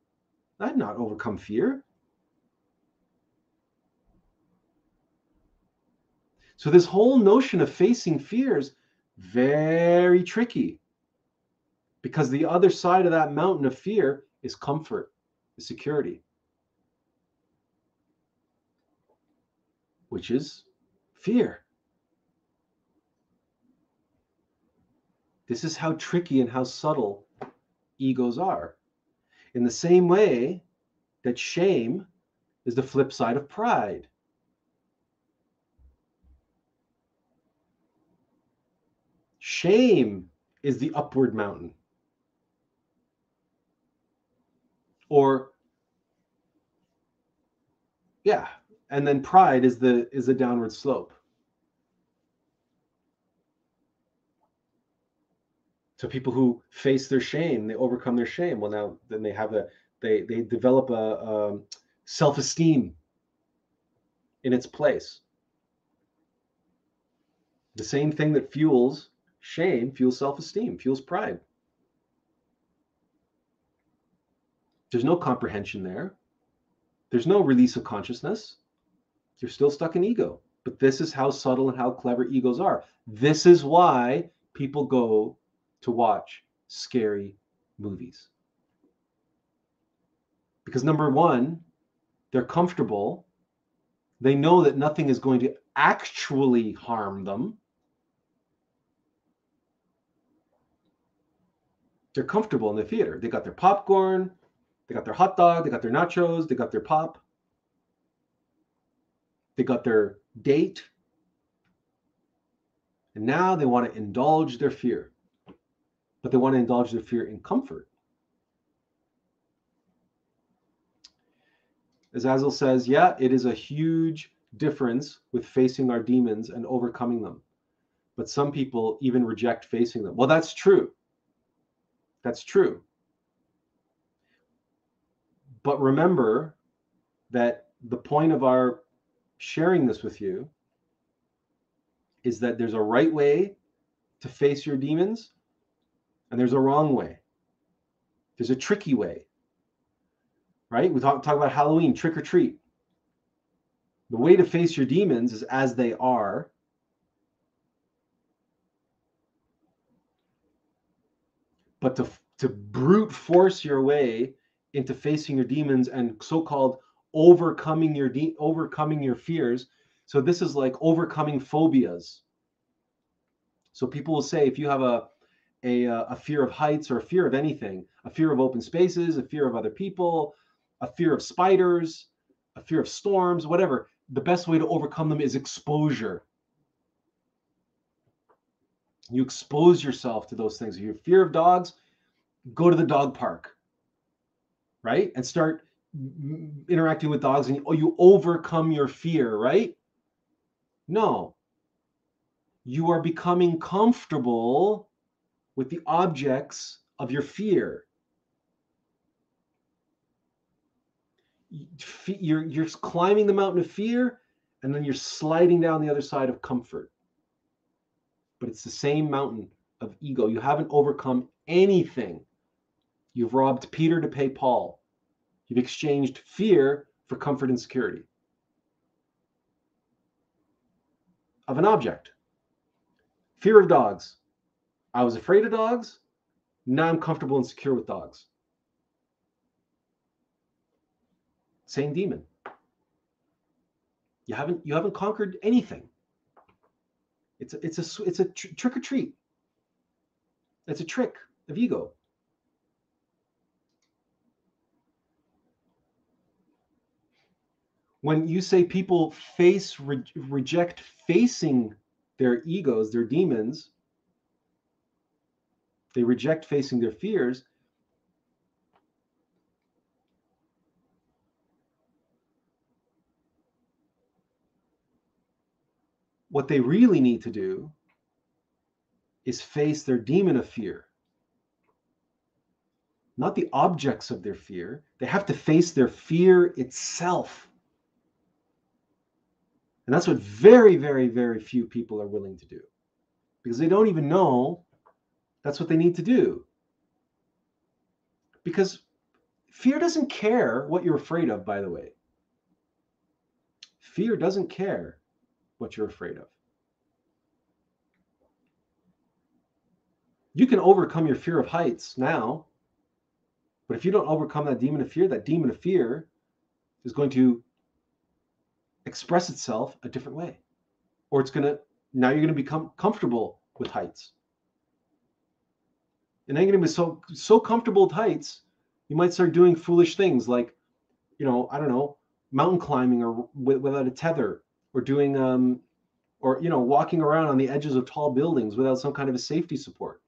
I had not overcome fear. So this whole notion of facing fears very tricky because the other side of that mountain of fear is comfort, is security, which is fear. This is how tricky and how subtle egos are. In the same way that shame is the flip side of pride. Shame is the upward mountain. Or yeah, and then pride is the is the downward slope. So people who face their shame, they overcome their shame. Well, now then they have a they they develop a, a self-esteem in its place. The same thing that fuels Shame fuels self esteem, fuels pride. There's no comprehension there. There's no release of consciousness. You're still stuck in ego. But this is how subtle and how clever egos are. This is why people go to watch scary movies. Because number one, they're comfortable They know that nothing is going to actually harm them. They're comfortable in the theater. They got their popcorn, they got their hot dog, they got their nachos, they got their pop, they got their date. And now they want to indulge their fear, but they want to indulge their fear in comfort. As Azazel says, yeah, it is a huge difference with facing our demons and overcoming them. But some people even reject facing them. Well, that's true. That's true. But remember that the point of our sharing this with you is that there's a right way to face your demons and there's a wrong way. There's a tricky way right? We talk, talk about Halloween, trick or treat. The way to face your demons is as they are. But to, to brute force your way into facing your demons and so-called overcoming your de- overcoming your fears. So this is like overcoming phobias. So people will say if you have a a, uh, a fear of heights or a fear of anything, a fear of open spaces, a fear of other people, a fear of spiders, a fear of storms, whatever, the best way to overcome them is exposure. You expose yourself to those things. If you have fear of dogs, go to the dog park, right? And start interacting with dogs and oh, you overcome your fear, right? No. You are becoming comfortable with the objects of your fear. you're you're climbing the mountain of fear and then you're sliding down the other side of comfort but it's the same mountain of ego. You haven't overcome anything. You've robbed peter to pay paul. You've exchanged fear for comfort and security of an object. Fear of dogs. I was afraid of dogs. Now i'm comfortable and secure with dogs. Same demon. You haven't you haven't conquered anything. It's a, it's a it's a tr- trick or treat. It's a trick of ego. When you say people face re- reject facing their egos, their demons, they reject facing their fears, What they really need to do is face their demon of fear, not the objects of their fear. They have to face their fear itself. And that's what very, very, very few people are willing to do because they don't even know that's what they need to do. Because fear doesn't care what you're afraid of, by the way. Fear doesn't care what you're afraid of. You can overcome your fear of heights now, but if you don't overcome that demon of fear, that demon of fear is going to express itself a different way. Or it's going to, now you're going to become comfortable with heights. And then you're going to be so so comfortable with heights, you might start doing foolish things like, you know, I don't know, mountain climbing or without a tether or doing um, or you know walking around on the edges of tall buildings without some kind of a safety support.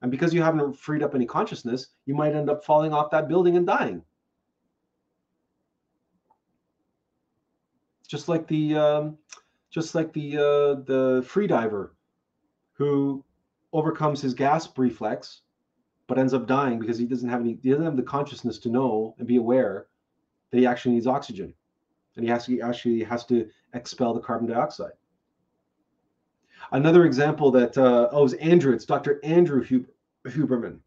And because you haven't freed up any consciousness you might end up falling off that building and dying. Just like the um, just like the uh, the free diver who overcomes his gasp reflex but ends up dying because he doesn't have any he doesn't have the consciousness to know and be aware that he actually needs oxygen and he has to he actually has to expel the carbon dioxide. Another example that uh, oh, it was Andrew. It's Dr. Andrew Huberman.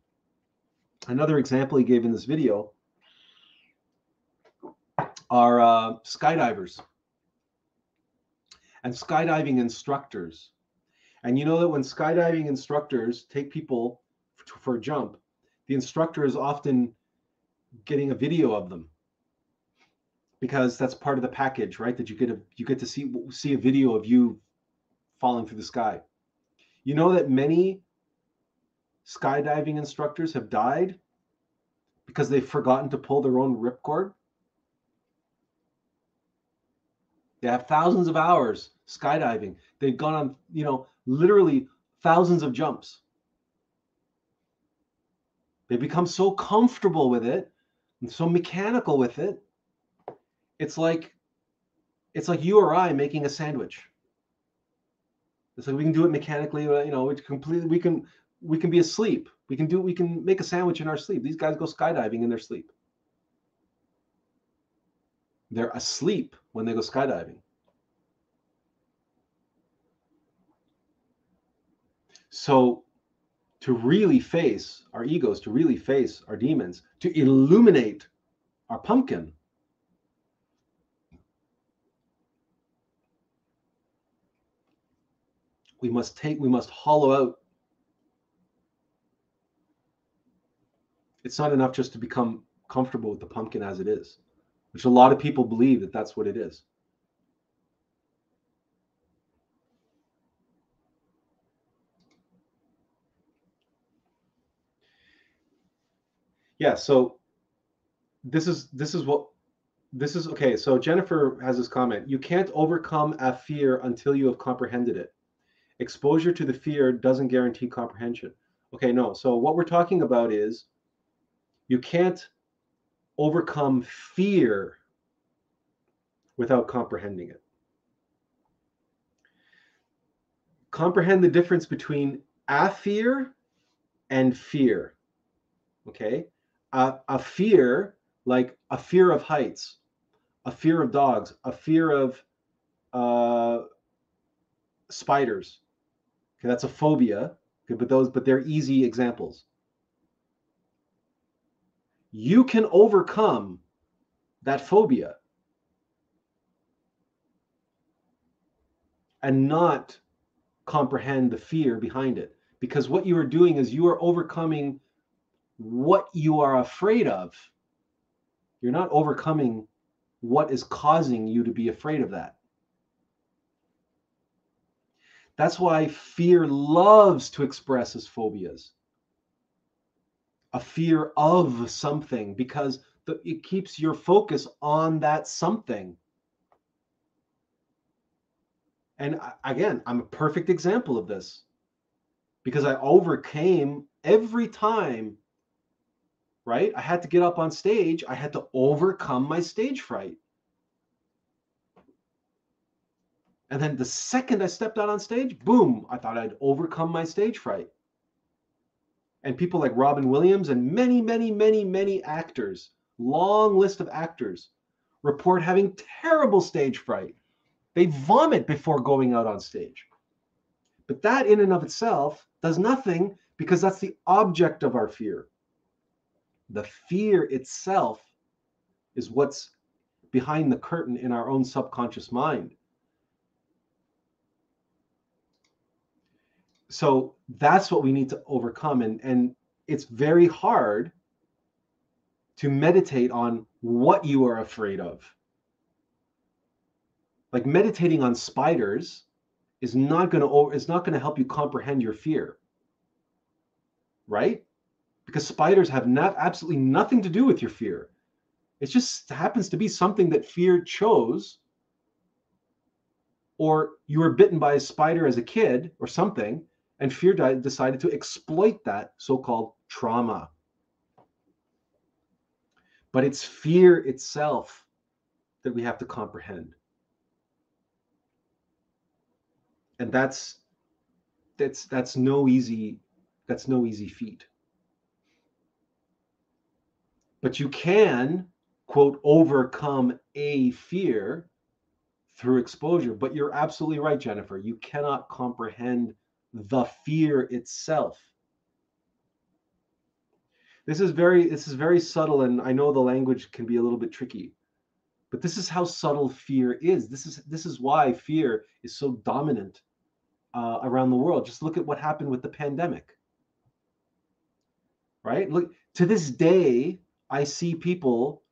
Another example he gave in this video are uh, skydivers and skydiving instructors. And you know that when skydiving instructors take people for a jump, the instructor is often getting a video of them because that's part of the package, right? That you get a you get to see see a video of you falling through the sky. You know that many skydiving instructors have died because they've forgotten to pull their own ripcord. They have thousands of hours skydiving. They've gone on, you know, literally thousands of jumps. They become so comfortable with it and so mechanical with it. It's like it's like you or I making a sandwich. It's like we can do it mechanically, uh, you know, completely we can we can be asleep. We can do we can make a sandwich in our sleep. These guys go skydiving in their sleep. They're asleep when they go skydiving. So to really face our egos, to really face our demons, to illuminate our pumpkin, we must take, we must hollow out. It's not enough just to become comfortable with the pumpkin as it is, which a lot of people believe that that's what it is. yeah so this is this is what this is okay so jennifer has this comment you can't overcome a fear until you have comprehended it exposure to the fear doesn't guarantee comprehension. Okay no. So what we're talking about is you can't overcome fear without comprehending it. Comprehend the difference between a fear and fear okay? A, a fear like a fear of heights a fear of dogs a fear of uh, spiders okay that's a phobia okay but those but they're easy examples you can overcome that phobia and not comprehend the fear behind it because what you are doing is you are overcoming what you are afraid of. You're not overcoming what is causing you to be afraid of that. That's why fear loves to express as phobias. A fear of something because the, it keeps your focus on that something. And again, I'm a perfect example of this because I overcame every time right? I had to get up on stage. I had to overcome my stage fright. And then the second I stepped out on stage, boom, I thought I'd overcome my stage fright. And people like Robin Williams and many, many, many, many actors, long list of actors, report having terrible stage fright. They vomit before going out on stage. But that, in and of itself, does nothing because that's the object of our fear. The fear itself is what's behind the curtain in our own subconscious mind. So that's what we need to overcome. And, and it's very hard to meditate on what you are afraid of. Like meditating on spiders is not going to is not going to help you comprehend your fear. Right? because spiders have not absolutely nothing to do with your fear. It just happens to be something that fear chose, or you were bitten by a spider as a kid or something, and fear decided to exploit that so called trauma. But it's fear itself that we have to comprehend. And that's that's that's no easy that's no easy feat but you can quote overcome a fear through exposure but you're absolutely right jennifer you cannot comprehend the fear itself. This is very this is very subtle and i know the language can be a little bit tricky but this is how subtle fear is. This is this is why fear is so dominant uh, around the world. Just look at what happened with the pandemic. Right? Look to this day I see people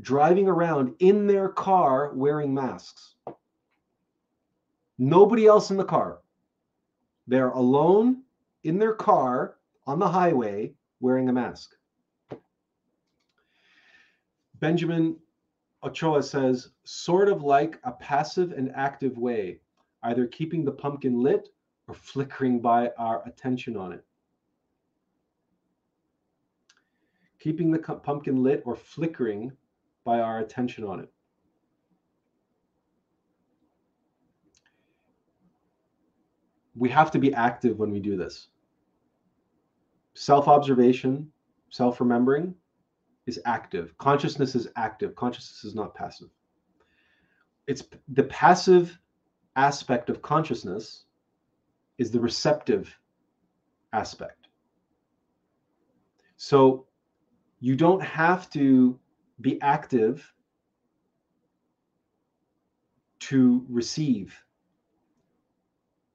driving around in their car wearing masks. Nobody else in the car. They're alone in their car on the highway wearing a mask. Benjamin Ochoa says, sort of like a passive and active way, either keeping the pumpkin lit or flickering by our attention on it. Keeping the pumpkin lit or flickering by our attention on it. We have to be active when we do this. Self observation, self remembering is active. Consciousness is active. Consciousness is not passive. It's the passive aspect of consciousness is the receptive aspect. So you don't have to be active to receive,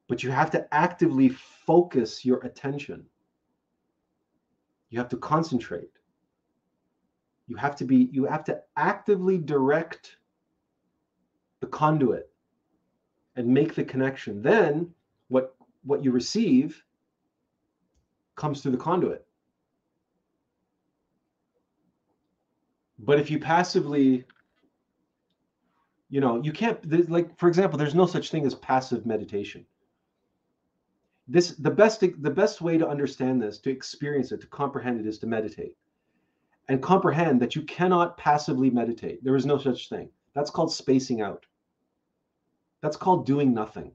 but you have to actively focus your attention. You have to concentrate. You have to be, you have to actively direct the conduit and make the connection. Then what what you receive comes through the conduit. But if you passively, you know, you can't like for example, there's no such thing as passive meditation. This the best the best way to understand this, to experience it, to comprehend it is to meditate. And comprehend that you cannot passively meditate. There is no such thing. That's called spacing out. That's called doing nothing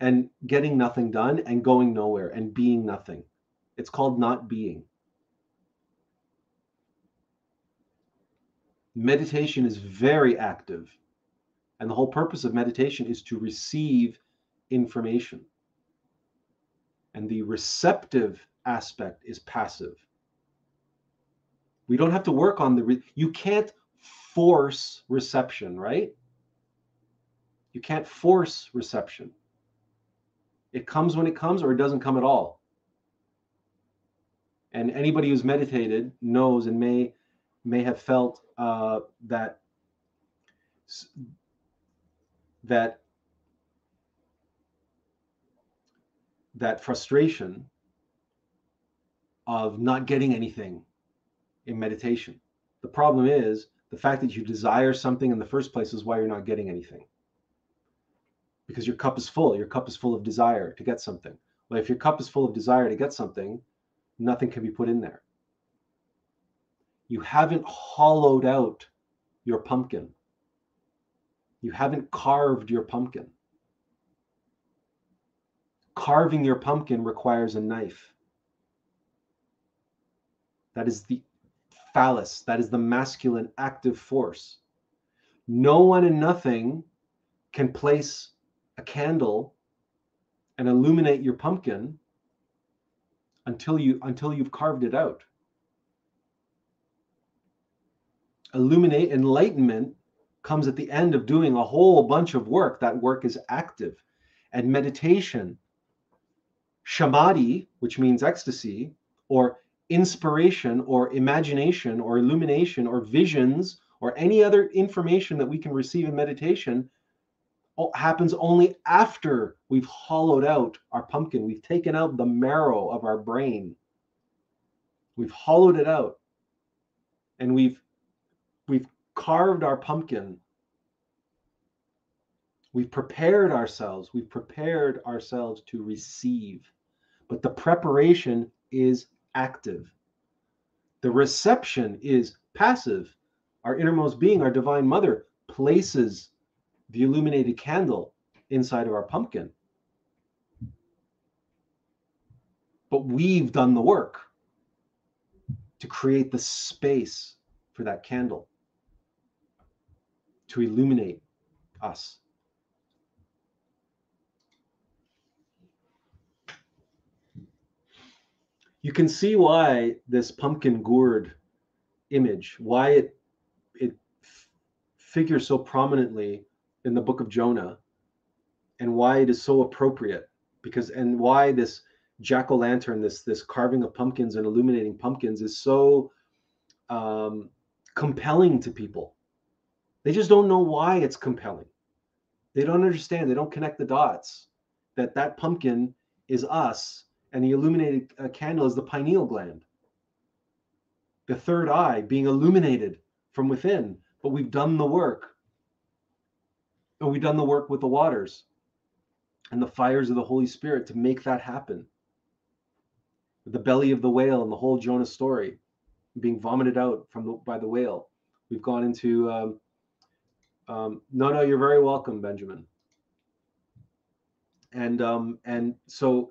and getting nothing done and going nowhere and being nothing. It's called not being. meditation is very active. And the whole purpose of meditation is to receive information. And the receptive aspect is passive. We don't have to work on the, re- you can't force reception, right? You can't force reception. It comes when it comes or it doesn't come at all. And anybody who's meditated knows and may may have felt uh, that that that frustration of not getting anything in meditation. The problem is the fact that you desire something in the first place is why you're not getting anything. Because your cup is full. Your cup is full of desire to get something. Well, if your cup is full of desire to get something, nothing can be put in there you haven't hollowed out your pumpkin. You haven't carved your pumpkin. Carving your pumpkin requires a knife. That is the phallus, that is the masculine active force. No one and nothing can place a candle and illuminate your pumpkin until you until you've carved it out illuminate enlightenment comes at the end of doing a whole bunch of work that work is active and meditation samadhi which means ecstasy or inspiration or imagination or illumination or visions or any other information that we can receive in meditation happens only after we've hollowed out our pumpkin. We've taken out the marrow of our brain. We've hollowed it out. And we've we've carved our pumpkin we've prepared ourselves. We've prepared ourselves to receive. But the preparation is active. The reception is passive. Our innermost being our divine mother places the illuminated candle inside of our pumpkin. But we've done the work to create the space for that candle to illuminate us. You can see why this pumpkin gourd image, why it it figures so prominently in the book of Jonah, and why it is so appropriate because and why this jack o' lantern, this this carving of pumpkins and illuminating pumpkins is so um, compelling to people. They just don't know why it's compelling. They don't understand. They don't connect the dots that that pumpkin is us and the illuminated uh, candle is the pineal gland. The third eye being illuminated from within, but we've done the work. And we've done the work with the waters and the fires of the Holy Spirit to make that happen. The belly of the whale and the whole Jonah story being vomited out from the, by the whale. We've gone into um, um, no, no, you're very welcome, Benjamin. And um, and so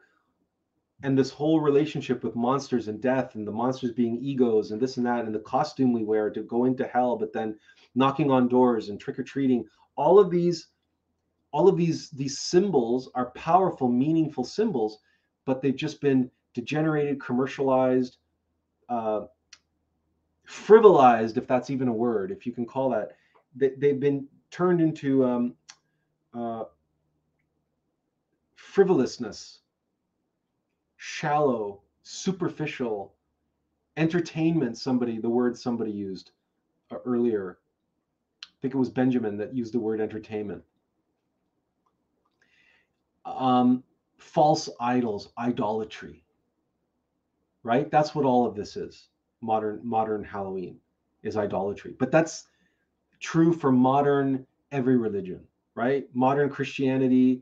and this whole relationship with monsters and death and the monsters being egos and this and that and the costume we wear to go into hell but then knocking on doors and trick-or-treating all of these all of these these symbols are powerful meaningful symbols but they've just been degenerated commercialized uh, frivolized if that's even a word if you can call that. They, have been turned into um, uh, frivolousness shallow superficial entertainment somebody the word somebody used uh, earlier i think it was benjamin that used the word entertainment um, false idols, idolatry. Right? That's what all of this is. Modern modern Halloween is idolatry. But that's true for modern every religion, right? Modern Christianity,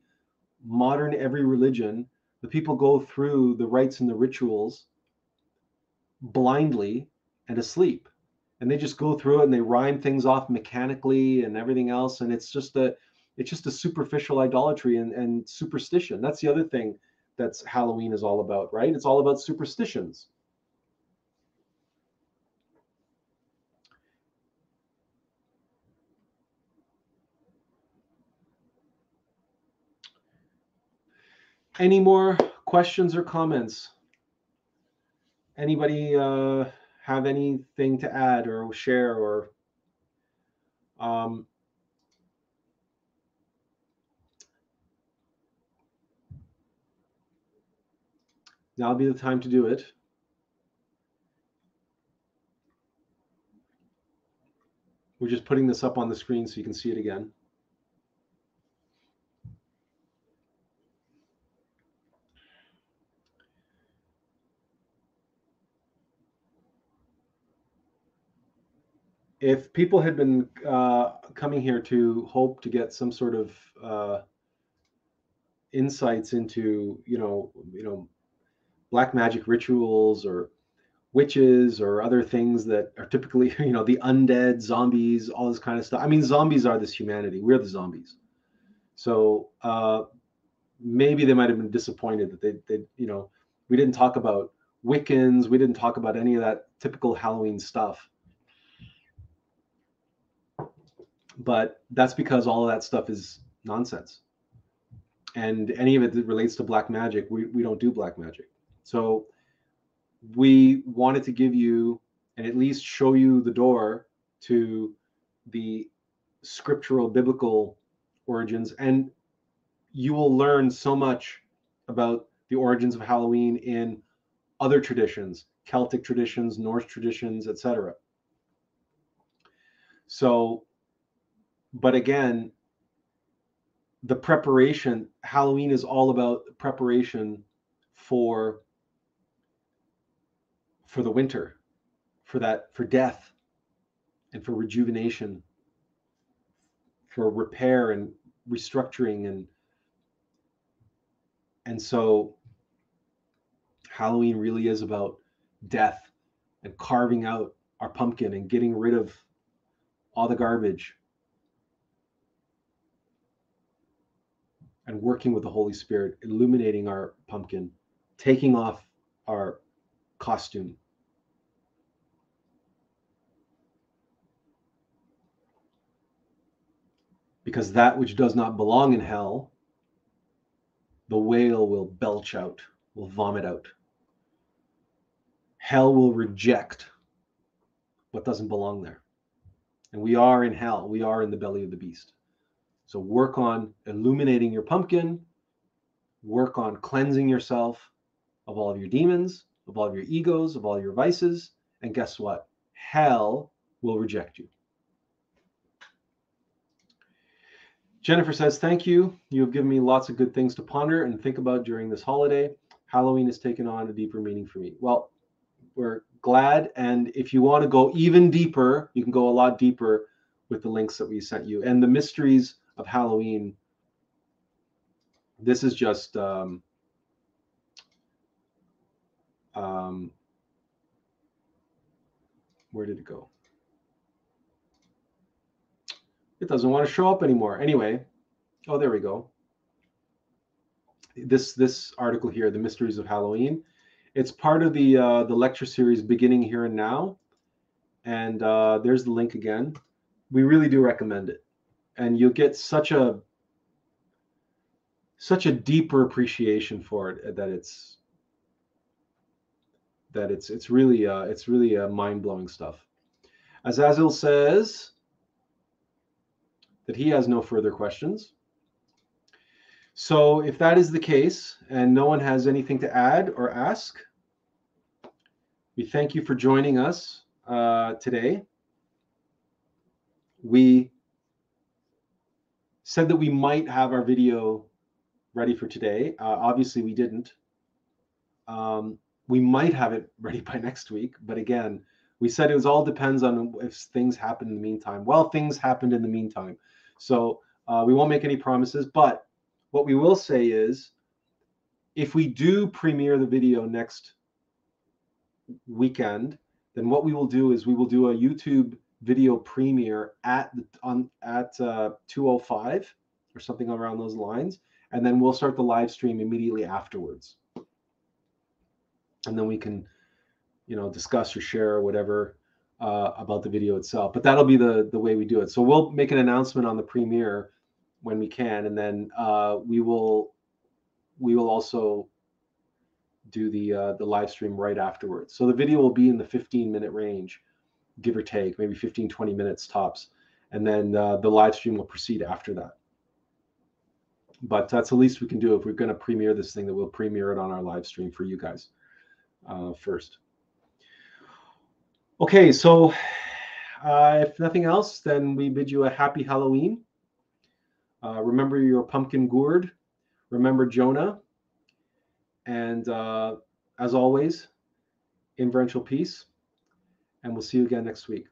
modern every religion, the people go through the rites and the rituals blindly and asleep. And they just go through it and they rhyme things off mechanically and everything else. And it's just a it's just a superficial idolatry and, and superstition. That's the other thing that's Halloween is all about, right? It's all about superstitions. Any more questions or comments? Anybody uh, have anything to add or share or um, Now be the time to do it. We're just putting this up on the screen so you can see it again. If people had been uh, coming here to hope to get some sort of uh, insights into, you know, you know, black magic rituals or witches or other things that are typically, you know, the undead, zombies, all this kind of stuff. I mean, zombies are this humanity. We're the zombies. So uh, maybe they might have been disappointed that they, they, you know, we didn't talk about Wiccans. We didn't talk about any of that typical Halloween stuff. But that's because all of that stuff is nonsense. And any of it that relates to black magic, we, we don't do black magic. So we wanted to give you and at least show you the door to the scriptural biblical origins and you will learn so much about the origins of Halloween in other traditions, Celtic traditions, Norse traditions, etc. So, but again, the preparation, Halloween is all about preparation for for the winter, for that, for death, and for rejuvenation, for repair and restructuring and and so Halloween really is about death and carving out our pumpkin and getting rid of all the garbage and working with the Holy Spirit, illuminating our pumpkin, taking off our costume because that which does not belong in hell, the whale will belch out, will vomit out. Hell will reject what doesn't belong there. And we are in hell, we are in the belly of the beast. So work on illuminating your pumpkin, work on cleansing yourself of all of your demons, of all of your egos, of all your vices. And guess what? Hell will reject you. Jennifer says, Thank you. You have given me lots of good things to ponder and think about during this holiday. Halloween has taken on a deeper meaning for me. Well, we're glad. And if you want to go even deeper, you can go a lot deeper with the links that we sent you. And the mysteries of Halloween, this is just. Um, um, where did it go? It doesn't want to show up anymore. Anyway, oh, there we go. This this article here, "The Mysteries of Halloween," it's part of the uh, the lecture series beginning here and now, and uh, there's the link again. We really do recommend it, and you'll get such a such a deeper appreciation for it that it's that it's it's really uh, it's really uh, mind blowing stuff. Azazil says that he has no further questions. So if that is the case and no one has anything to add or ask, we thank you for joining us uh, today. We said that we might have our video ready for today. Uh, obviously, we didn't. Um, we might have it ready by next week, but again, we said it was all depends on if things happen in the meantime. Well, things happened in the meantime. So uh, we won't make any promises, but what we will say is if we do premiere the video next weekend, then what we will do is we will do a YouTube video premiere at the, on at uh, 205 or something around those lines, and then we'll start the live stream immediately afterwards, and then we can, you know, discuss or share or whatever uh, about the video itself. But that'll be the the way we do it. So we'll make an announcement on the premiere when we can, and then uh, we will we will also do the uh, the live stream right afterwards. So the video will be in the 15 minute range, give or take, maybe 15 20 minutes tops, and then uh, the live stream will proceed after that. But that's the least we can do if we're going to premiere this thing. That we'll premiere it on our live stream for you guys uh, first. Okay, so uh, if nothing else, then we bid you a happy Halloween. Uh, remember your pumpkin gourd. Remember Jonah. And uh, as always, inverential peace. And we'll see you again next week.